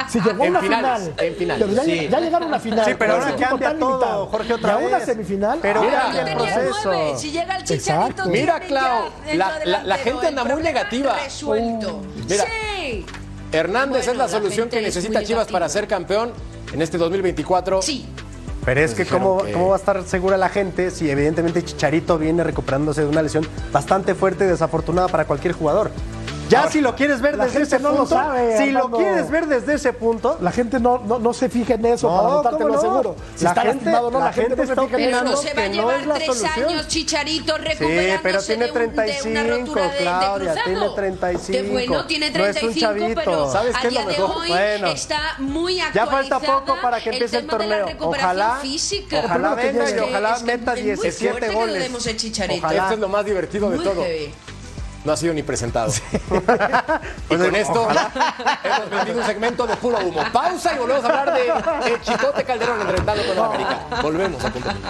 Si llegó a En una finales, final, en finales. pero ya, Sí. ya llegaron a una final. Sí, pero ahora cambia todo, limitado. Jorge, otra y a una semifinal. Pero mira, el tenía proceso. nueve. Si llega el Chicharito. Mira, Clau, la- gente anda muy negativa. Resuelto. Mira. Sí. Hernández Bueno, es la solución que es necesita Chivas para ser campeón en este 2024. Sí. Pero es que cómo, que- cómo va a estar segura la gente si evidentemente Chicharito viene recuperándose de una lesión bastante fuerte y desafortunada para cualquier jugador. Ya si lo quieres ver desde ese no lo punto, sabe, si lo quieres ver desde ese punto, La gente no, no, no se fija en eso No, para votarte, ¿cómo lo no? aseguro. Si La está gente- lastimado no, la la, gente, gente no se fija en Pero eso. no se va a que no llevar es la tres solución. años Chicharito Sí, recuperándose pero tiene de, un- de una 35, rotura de, de Claudia, tiene 35. De bueno, tiene No es un 35, chavito. pero ¿Sabes a qué es lo día de mejor? hoy Bueno. está muy ya falta poco para que empiece el, de torneo. Ojalá, física. ojalá venga y ojalá meta es muy 17 fuerte que lo goles. demos el Chicharito. Ojalá. Esto es lo más divertido de Muy todo. No ha sido ni presentado. y con esto hemos vendido un segmento de puro humo. Pausa y volvemos a hablar de, de Chicote Calderón enfrentando con el América. Volvemos a competir.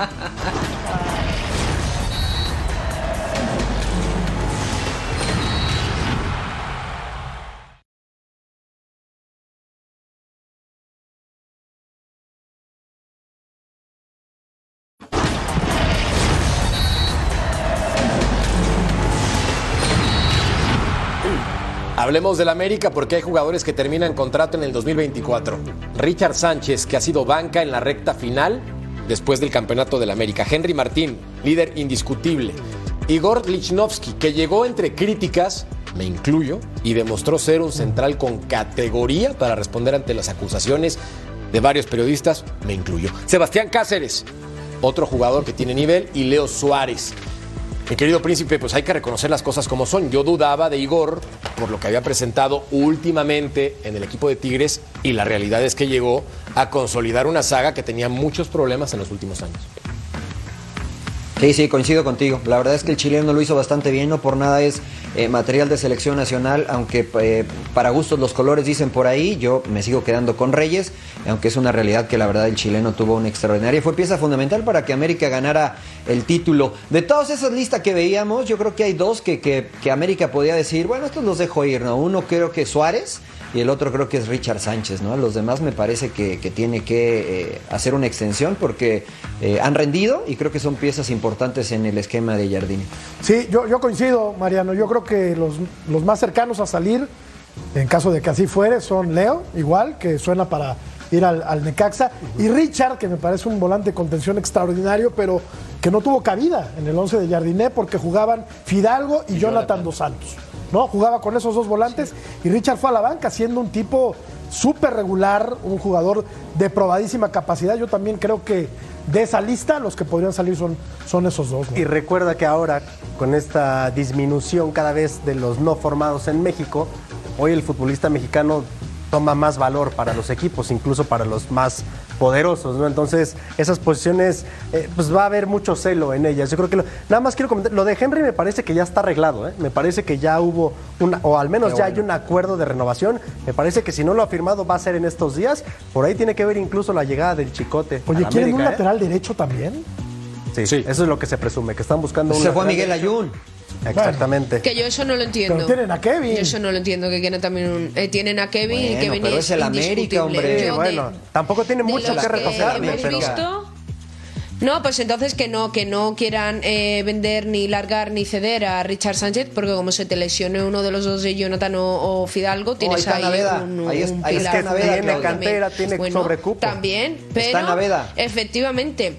Hablemos del América porque hay jugadores que terminan contrato en el 2024. Richard Sánchez, que ha sido banca en la recta final después del campeonato del América. Henry Martín, líder indiscutible. Igor Lichnowsky, que llegó entre críticas, me incluyo, y demostró ser un central con categoría para responder ante las acusaciones de varios periodistas, me incluyo. Sebastián Cáceres, otro jugador que tiene nivel, y Leo Suárez. Mi querido príncipe, pues hay que reconocer las cosas como son. Yo dudaba de Igor por lo que había presentado últimamente en el equipo de Tigres y la realidad es que llegó a consolidar una saga que tenía muchos problemas en los últimos años. Sí, sí, coincido contigo. La verdad es que el chileno lo hizo bastante bien, no por nada es eh, material de selección nacional, aunque eh, para gustos los colores dicen por ahí, yo me sigo quedando con Reyes, aunque es una realidad que la verdad el chileno tuvo una extraordinaria, fue pieza fundamental para que América ganara el título. De todas esas listas que veíamos, yo creo que hay dos que, que, que América podía decir, bueno, estos los dejo ir, ¿no? Uno creo que Suárez y el otro creo que es Richard Sánchez, ¿no? Los demás me parece que, que tiene que eh, hacer una extensión porque eh, han rendido y creo que son piezas importantes en el esquema de Jardín. Sí, yo, yo coincido, Mariano. Yo creo que los, los más cercanos a salir, en caso de que así fuere, son Leo, igual, que suena para ir al, al Necaxa, y Richard, que me parece un volante de contención extraordinario, pero que no tuvo cabida en el 11 de Jardiné porque jugaban Fidalgo y, Jonathan Dos Santos. ¿No? Jugaba con esos dos volantes y Richard fue a la banca siendo un tipo súper regular, un jugador de probadísima capacidad. Yo también creo que de esa lista los que podrían salir son, son esos dos. ¿no? Y recuerda que ahora, con esta disminución cada vez de los no formados en México, hoy el futbolista mexicano toma más valor para los equipos, incluso para los más poderosos, ¿no? Entonces, esas posiciones, eh, pues va a haber mucho celo en ellas. Yo creo que lo- nada más quiero comentar, lo de Henry me parece que ya está arreglado, ¿eh? Me parece que ya hubo una, o al menos ya hay un acuerdo de renovación. Me parece que si no lo ha firmado va a ser en estos días. Por ahí tiene que ver incluso la llegada del Chicote. Oye, ¿quieren un América, ¿eh? lateral derecho también? Sí, Sí. eso es lo que se presume, que están buscando un Se fue Miguel derecho. Ayun. Exactamente. Que yo eso no lo entiendo. Pero tienen a Kevin. Yo eso no lo entiendo, que quieren también un- eh, tienen a Kevin y Bueno, Kevin pero es, es el América, hombre. Yo de- bueno, tampoco tiene de mucho que recogerle, hemos pero- visto no, pues entonces que no, que no quieran eh, vender ni largar ni ceder a Richard Sánchez, porque como se te lesione uno de los dos de Jonathan o, o Fidalgo, tienes está ahí Naveda. un, Ahí es- un ahí pilar está Naveda, también. tiene cantera, tiene sobrecupo. También, pero Está efectivamente.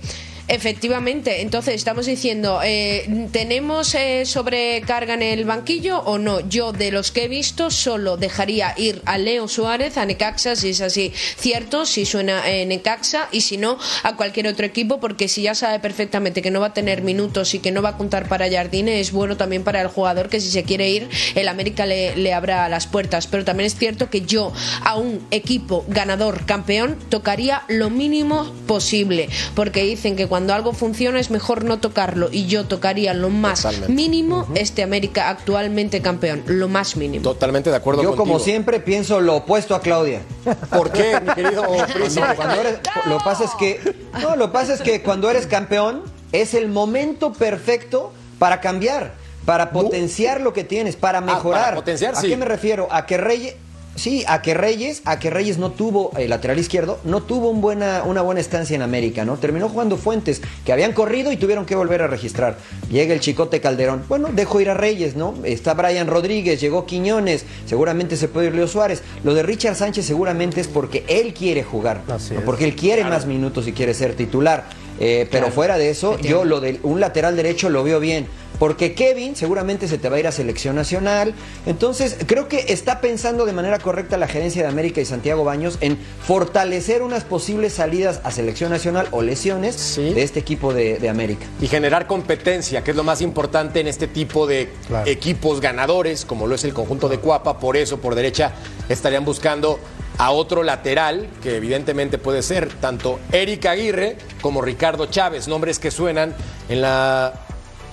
Efectivamente, entonces estamos diciendo, eh, ¿tenemos eh, sobrecarga en el banquillo o no? Yo de los que he visto solo dejaría ir a Leo Suárez, a Necaxa, si es así cierto, si suena eh, Necaxa, y si no, a cualquier otro equipo, porque si ya sabe perfectamente que no va a tener minutos y que no va a contar para Jardine, es bueno también para el jugador que si se quiere ir, el América le, le abra las puertas. Pero también es cierto que yo a un equipo ganador, campeón, tocaría lo mínimo posible, porque dicen que cuando algo funciona es mejor no tocarlo, y yo tocaría lo más Totalmente. mínimo este América actualmente campeón, lo más mínimo. Totalmente de acuerdo Yo, contigo. como siempre, pienso lo opuesto a Claudia. ¿Por qué, mi querido? No, cuando eres- lo que pasa es que no, lo que pasa es que cuando eres campeón es el momento perfecto para cambiar, para potenciar lo que tienes, para mejorar. para potenciar, ¿A sí. qué me refiero? A que Reyes Sí, a que Reyes, a que Reyes no tuvo, el lateral izquierdo, no tuvo un buena, una buena estancia en América, ¿no? Terminó jugando Fuentes, que habían corrido y tuvieron que volver a registrar. Llega el Chicote Calderón. Bueno, dejó ir a Reyes, ¿no? Está Brian Rodríguez, llegó Quiñones, seguramente se puede ir Leo Suárez. Lo de Richard Sánchez seguramente es porque él quiere jugar, Así ¿no? porque él quiere más minutos y quiere ser titular. Eh, pero fuera de eso, yo lo de un lateral derecho lo veo bien. Porque Kevin seguramente se te va a ir a selección nacional. Entonces, creo que está pensando de manera correcta la gerencia de América y Santiago Baños en fortalecer unas posibles salidas a selección nacional o lesiones Sí. de este equipo de, de América. y generar competencia, que es lo más importante en este tipo de Claro. equipos ganadores, como lo es el conjunto de Cuapa. Por eso, por derecha, estarían buscando a otro lateral, que evidentemente puede ser tanto Eric Aguirre como Ricardo Chávez, nombres que suenan en la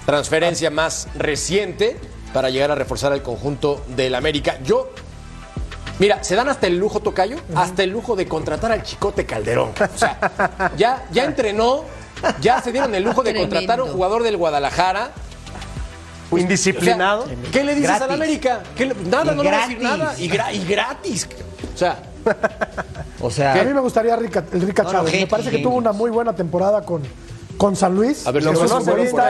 transferencia más reciente para llegar a reforzar el conjunto del América. Yo Mira, se dan hasta el lujo, Tocayo, hasta el lujo de contratar al Chicote Calderón. O sea, ya, ya entrenó, ya se dieron el lujo de Tremendo. contratar a un jugador del Guadalajara. Indisciplinado. O sea, ¿Qué le dices Gratis. al América? ¿Qué le- nada, Y no le va a decir gratis. nada. Y, gra- y gratis. O sea, O sea, A mí me gustaría Rica, el Rica No, no, Chávez. me parece que tuvo una muy buena temporada con, con San Luis. a ver Lo lo conoce conocen bien, por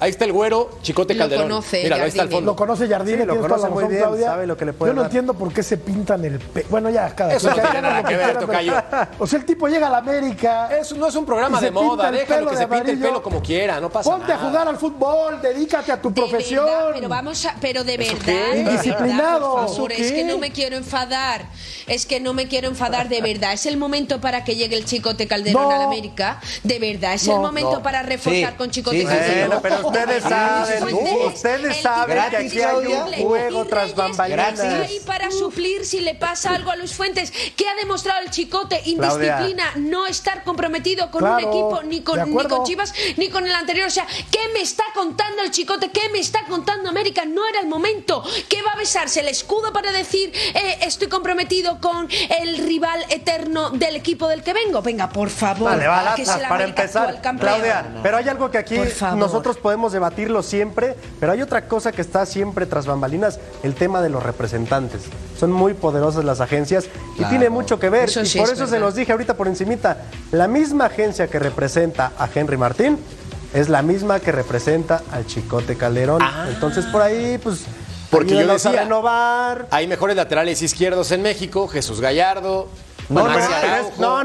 ahí. Está el güero, Chicote Lo Calderón. conoce, Mira, ahí está el fondo. Lo conoce Jardine, Sí, lo conoce muy bien, Claudia. sabe lo que le puede Yo no dar. entiendo por qué se pintan el pe... Bueno, ya, cada Eso no tiene nada lo que ver, Tocayo. O sea, el tipo llega a la América. Eso no es un programa de moda, déjalo que se pinte el pelo como quiera, no pasa Ponte nada. a jugar al fútbol, dedícate a tu De profesión. verdad, pero vamos a, pero de verdad, qué? de verdad, Indisciplinado. por favor, ¿Eso es que no me quiero enfadar, es que no me quiero enfadar de verdad, es el momento para que llegue el Chicote Calderón a la América, de verdad, es el momento para reforzar Sí, con Chicote sí, sí, Calderón. Bueno, pero ustedes saben, Fuentes, ustedes saben que aquí hay un juego tras bambalinas. ahí para suplir si le pasa algo a Luis Fuentes, que ha demostrado el Chicote indisciplina, no estar comprometido con Claro, un equipo ni con, de ni acuerdo. con Chivas ni con el anterior. O sea, ¿qué me está contando el chicote? ¿Qué me está contando América? No era el momento. ¿Qué va a besarse el escudo para decir eh, estoy comprometido con el rival eterno del equipo del que vengo? Venga, por favor. Vale, va que Atlas, el para América empezar. actual campeón. Pero hay algo que aquí nosotros podemos debatirlo siempre, pero hay otra cosa que está siempre tras bambalinas, el tema de los representantes. Son muy poderosas las agencias y tiene mucho que ver. Eso y sí por es eso se los dije ahorita por encimita. La misma agencia que representa a Henry Martín es la misma que representa al Chicote Calderón. Entonces por ahí, pues, Ah. Porque yo ayúdenos a decía- renovar. Hay mejores laterales izquierdos en México, Jesús Gallardo. No,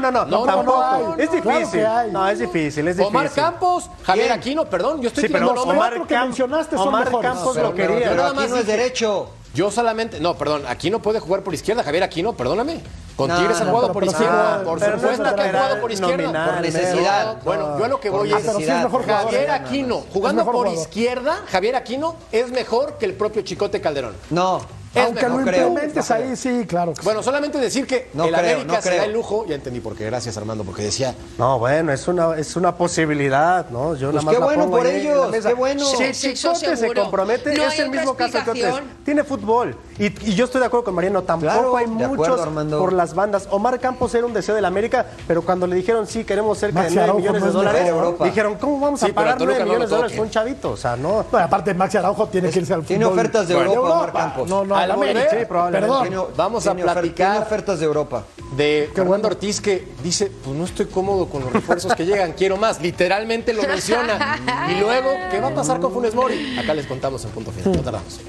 no, no, no, no, tampoco. no, es Claro difícil. hay. No, es difícil, es difícil. Omar Campos, Javier ¿Quién? Aquino, perdón, yo estoy Sí, pero tirando nombres. Omar cuatro que mencionaste son Omar mejores. Campos pero, lo quería. pero Nada aquí más no es derecho. Yo solamente, no, perdón, Aquino puede jugar por izquierda, Javier Aquino, perdóname. Con No, Tigres ha no, jugado por izquierda, por no es supuesto que ha jugado por izquierda. nominal, Por necesidad. No, bueno, yo a lo que voy es, Ah, pero sí es mejor Javier ¿eh? Aquino, Es jugando por jugador. izquierda, Javier Aquino es mejor que el propio Chicote Calderón. No, Es Aunque mejor. lo creo, implementes no ahí, sí, claro. que sí. Bueno, solamente decir que No el creo, América no se da el lujo, ya entendí por qué, gracias Armando, porque decía, No, bueno, es una, es una posibilidad, ¿no? Yo Pues nada más qué la bueno pongo por ellos, qué bueno. Si Sí, Chicote se compromete, No es el mismo caso que otros. Tiene fútbol. Y, y yo estoy de acuerdo con Mariano, tampoco Claro, hay muchos acuerdo, por las bandas. Omar Campos era un deseo del América, pero cuando le dijeron sí, queremos cerca Maxi de 9 Araujo millones no de es dólares, dijeron, ¿cómo vamos a pagar Toluca 9 no lo millones de dólares? Fue un chavito, o sea, no. Bueno, aparte, Maxi Araujo tiene que irse al fútbol. Tiene ofertas de Europa, Omar Campos. No, no, Al América. sí, probablemente. Perdón. Tiene- Vamos a tiene platicar. ofertas de Europa. de Fernando bueno. Ortiz que dice, pues no estoy cómodo con los refuerzos que llegan, quiero más. Literalmente lo menciona. Y luego, ¿qué va a pasar con Funes Mori? Acá les contamos en punto final, no tardamos.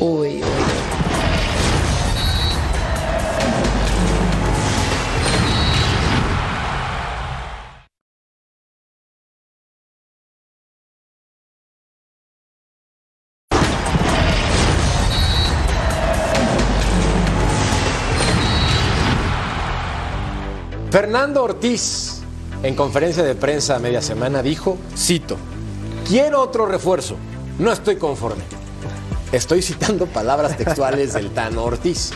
Uy, uy. Fernando Ortiz, en conferencia de prensa a media semana, dijo, cito, quiero otro refuerzo, no estoy conforme. Estoy citando palabras textuales del Tano Ortiz.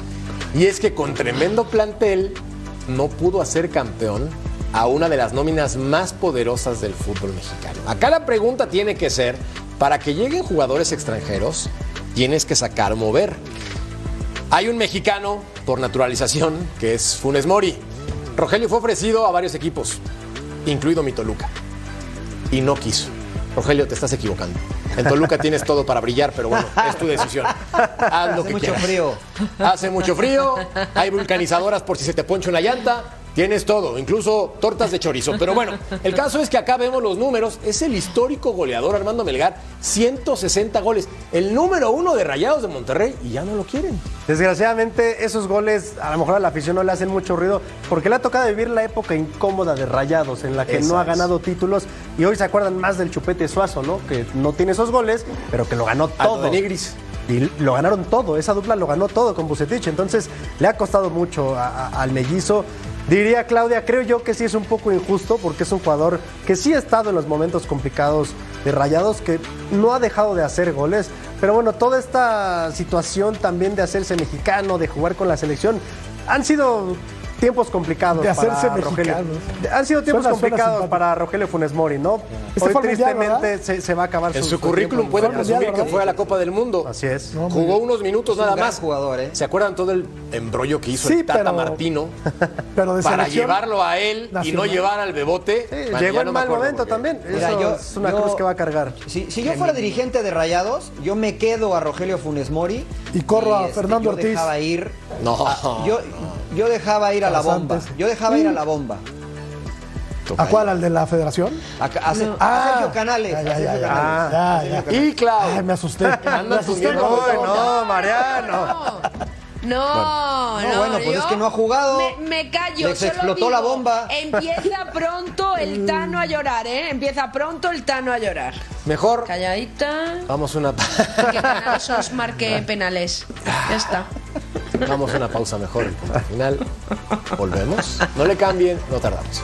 Y es que con tremendo plantel no pudo hacer campeón a una de las nóminas más poderosas del fútbol mexicano. Acá la pregunta tiene que ser, para que lleguen jugadores extranjeros, tienes que sacar mover. Hay un mexicano por naturalización que es Funes Mori. Rogelio fue ofrecido a varios equipos, incluido mi Toluca, y no quiso. Rogelio, te estás equivocando. En Toluca tienes todo para brillar, pero bueno, es tu decisión. Haz lo Hace que mucho quieras. frío. Hace mucho frío, hay vulcanizadoras por si se te poncha una llanta, tienes todo, incluso tortas de chorizo. Pero bueno, el caso es que acá vemos los números, es el histórico goleador Armando Melgar, 160 goles, el número uno de Rayados de Monterrey y ya no lo quieren. Desgraciadamente, esos goles a lo mejor a la afición no le hacen mucho ruido porque le ha tocado vivir la época incómoda de Rayados en la que no ha ganado títulos y hoy se acuerdan más del Chupete Suazo, ¿no? Que no tiene esos goles, pero que lo ganó todo. de Nigris. Y lo ganaron todo, esa dupla lo ganó todo con Bucetich, entonces le ha costado mucho a- a- al mellizo. Diría Claudia, creo yo que sí es un poco injusto porque es un jugador que sí ha estado en los momentos complicados de Rayados, que no ha dejado de hacer goles, pero bueno, toda esta situación también de hacerse mexicano, de jugar con la selección, han sido tiempos complicados De hacerse para Rogelio. mexicano. Han sido tiempos Suena- complicados para Rogelio Funes Mori, ¿no? Este Hoy tristemente se, se va a acabar En su tiempo currículum en puede Mundial, presumir que fue a la Copa del Mundo. Así es. No, Jugó unos minutos Es un nada más. jugador, ¿eh? ¿Se acuerdan todo el embrollo que hizo Sí, el Tata pero- Martino pero de para llevarlo a él y no llevar al Bebote? Sí, Bueno, llegó en no mal momento también. Mira, Eso yo- es una yo- cruz que va a cargar. Si, si yo fuera dirigente de Rayados, yo me quedo a Rogelio Funes Mori. Y corro a este, Fernando Ortiz. dejaba ir. No. yo, yo dejaba ir a la bomba. Yo dejaba ir a la bomba. ¿A cuál? ¿Al de la federación? A, a- a Sergio Canales. Ya, a ya, Sergio ya, ya. Canales. Ya, A Sergio ya. Canales. Y Clau. Ay, me asusté. Me botón. no, Mariano. No, no, No, bueno, pues yo es que no ha jugado. Me, me callo. Solo explotó la digo, bomba. Empieza pronto el Tano a llorar, ¿eh? Empieza pronto el Tano a llorar. Mejor Calladita. vamos una Que Canales os marque penales. Ya está. Vamos una pausa mejor el punto final. Volvemos. No le cambien, no tardamos.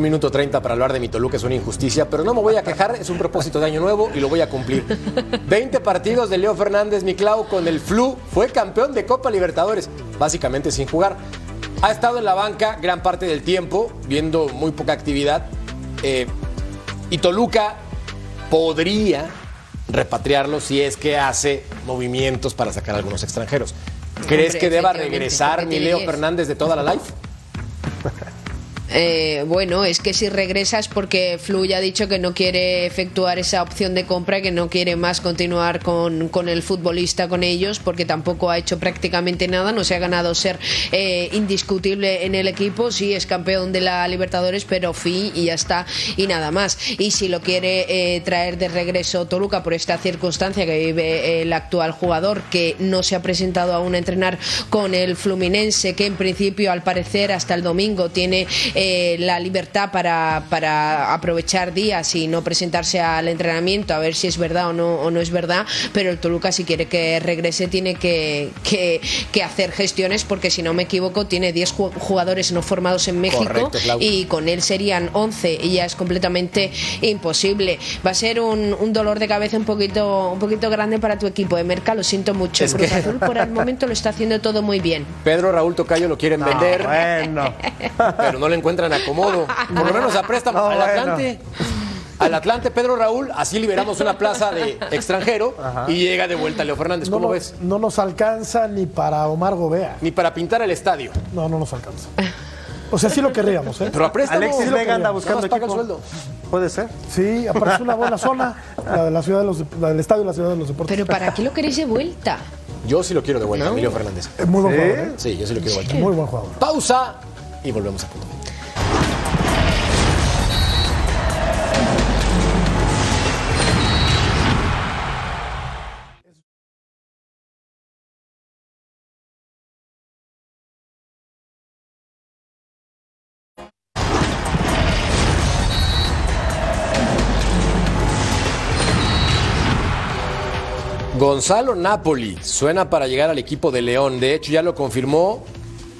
Un minuto treinta para hablar de mi Toluca es una injusticia, pero no me voy a quejar, es un propósito de año nuevo y lo voy a cumplir. 20 partidos de Leo Fernández Miclau con el Flu, fue campeón de Copa Libertadores, básicamente sin jugar. Ha estado en la banca gran parte del tiempo, viendo muy poca actividad. eh, y Toluca podría repatriarlo si es que hace movimientos para sacar a algunos extranjeros. ¿Crees Hombre, que deba regresar mi Leo 10. Fernández de toda la life? Eh, bueno, es que si regresas porque Flu ya ha dicho que no quiere efectuar esa opción de compra, que no quiere más continuar con, con el futbolista, con ellos, porque tampoco ha hecho prácticamente nada, no se ha ganado ser eh, indiscutible en el equipo, sí es campeón de la Libertadores, pero fin y ya está, y nada más. Y si lo quiere eh, traer de regreso Toluca por esta circunstancia que vive el actual jugador, que no se ha presentado aún a entrenar con el Fluminense, que en principio al parecer hasta el domingo tiene eh, la libertad para, para aprovechar días y no presentarse al entrenamiento a ver si es verdad o no, o no es verdad, pero el Toluca si quiere que regrese tiene que, que, que hacer gestiones porque si no me equivoco tiene 10 ju- jugadores no formados en México Correcto, y con él serían 11 y ya es completamente imposible. Va a ser un, un dolor de cabeza un poquito, un poquito grande para tu equipo de Merca, lo siento mucho. Es Cruz que- Azul por el momento lo está haciendo todo muy bien. Pedro Raúl Tocayo lo quieren vender, Bueno. pero no le encuentran acomodo. Por lo menos a préstamo No, al bueno. Atlante. Al Atlante, Pedro Raúl, así liberamos una plaza de extranjero y llega de vuelta Leo Fernández. No, ¿Cómo no- ves? no nos alcanza ni para Omar Gobea. Ni para pintar el estadio. No, no nos alcanza. O sea, sí lo querríamos, ¿eh? Pero a préstamo. Alexis Sí lo Vega anda buscando paga el equipo. sueldo. Puede ser. Sí, aparece una buena zona, la de la ciudad de los, la del estadio de la ciudad de los deportes. Pero ¿para qué lo queréis de vuelta? Yo sí lo quiero de vuelta, Emilio Fernández. Es muy buen jugador, ¿eh? Sí, yo sí lo quiero de vuelta. Muy buen jugador. Pausa y volvemos a punto. Gonzalo Napoli suena para llegar al equipo de León. De hecho, ya lo confirmó.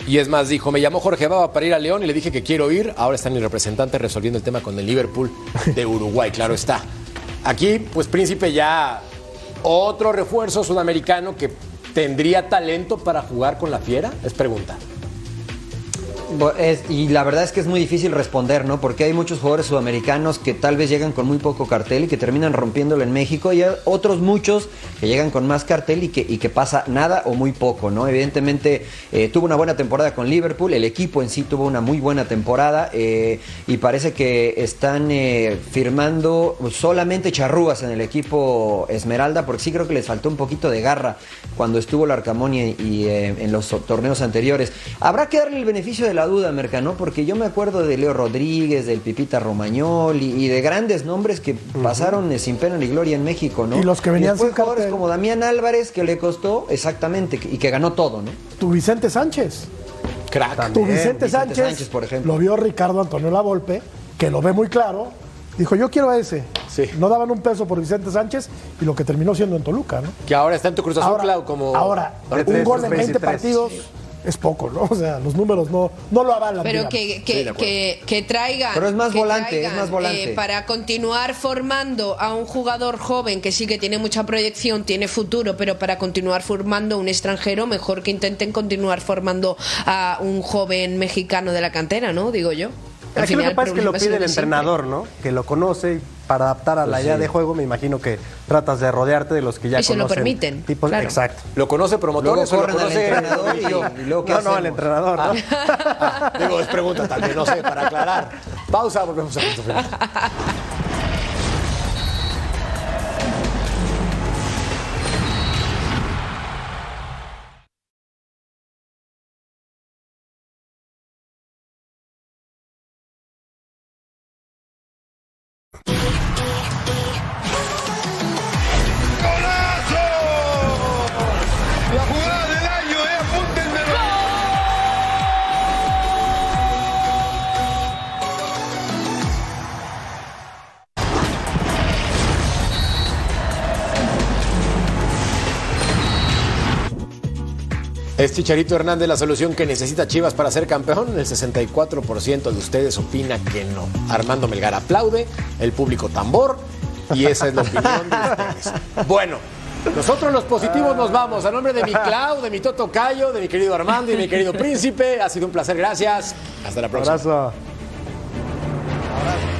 Y es más, dijo, me llamó Jorge Baba para ir a León y le dije que quiero ir. Ahora está mi representante resolviendo el tema con el Liverpool de Uruguay, claro está. Aquí, pues Príncipe ya otro refuerzo sudamericano que tendría talento para jugar con la Fiera, es pregunta. Y la verdad es que es muy difícil responder, ¿no? Porque hay muchos jugadores sudamericanos que tal vez llegan con muy poco cartel y que terminan rompiéndolo en México y hay otros muchos que llegan con más cartel y que, y que pasa nada o muy poco, ¿no? Evidentemente eh, tuvo una buena temporada con Liverpool, el equipo en sí tuvo una muy buena temporada eh, y parece que están eh, firmando solamente charrúas en el equipo Esmeralda porque sí creo que les faltó un poquito de garra cuando estuvo Larcamón y, y, eh, en los torneos anteriores. Habrá que darle el beneficio de la duda, Mercano, porque yo me acuerdo de Leo Rodríguez, del Pipita Romagnol y, y de grandes nombres que pasaron eh, sin pena ni gloria en México, ¿no? Y los que venían después sin jugadores cartel. como Damián Álvarez, que le costó exactamente y que ganó todo, ¿no? Tu Vicente Sánchez. Crack. Tu Vicente, Vicente Sánchez, Sánchez, por ejemplo. Lo vio Ricardo Antonio Lavolpe, que lo ve muy claro. Dijo, yo quiero a ese. Sí. No daban un peso por Vicente Sánchez y lo que terminó siendo en Toluca, ¿no? Que ahora está en tu Cruz Azul, Clau, como... ahora, un gol en 20 23. partidos es poco, ¿no? O sea, los números no, no lo avalan. Pero digamos. que, Sí, que, que, que traigan. Pero es más que volante, es más volante. eh, para continuar formando a un jugador joven que sí que tiene mucha proyección, tiene futuro, pero para continuar formando a un extranjero, mejor que intenten continuar formando a un joven mexicano de la cantera, ¿no? Digo yo. Al Aquí lo final que pasa es que lo pide el siempre. entrenador, ¿no? Que lo conoce y para adaptar a la Pues idea sí. de juego, me imagino que tratas de rodearte de los que ya Y se lo conocen. permiten, Tipos- claro. Exacto. ¿Lo conoce Luego promotores o lo corren al conoce entrenador y, y luego ¿qué No, no, al entrenador, ¿no? Ah, digo, es pregunta también, no sé, para aclarar. Pausa, volvemos a punto ¿Es Chicharito Hernández la solución que necesita Chivas para ser campeón? El 64% de ustedes opina que no. Armando Melgar aplaude, el público tambor, y esa es la opinión de ustedes. Bueno, nosotros los positivos nos vamos. A nombre de mi Clau, de mi Toto Cayo, de mi querido Armando y de mi querido Príncipe, ha sido un placer. Gracias. Hasta la próxima. Abrazo. Abrazo.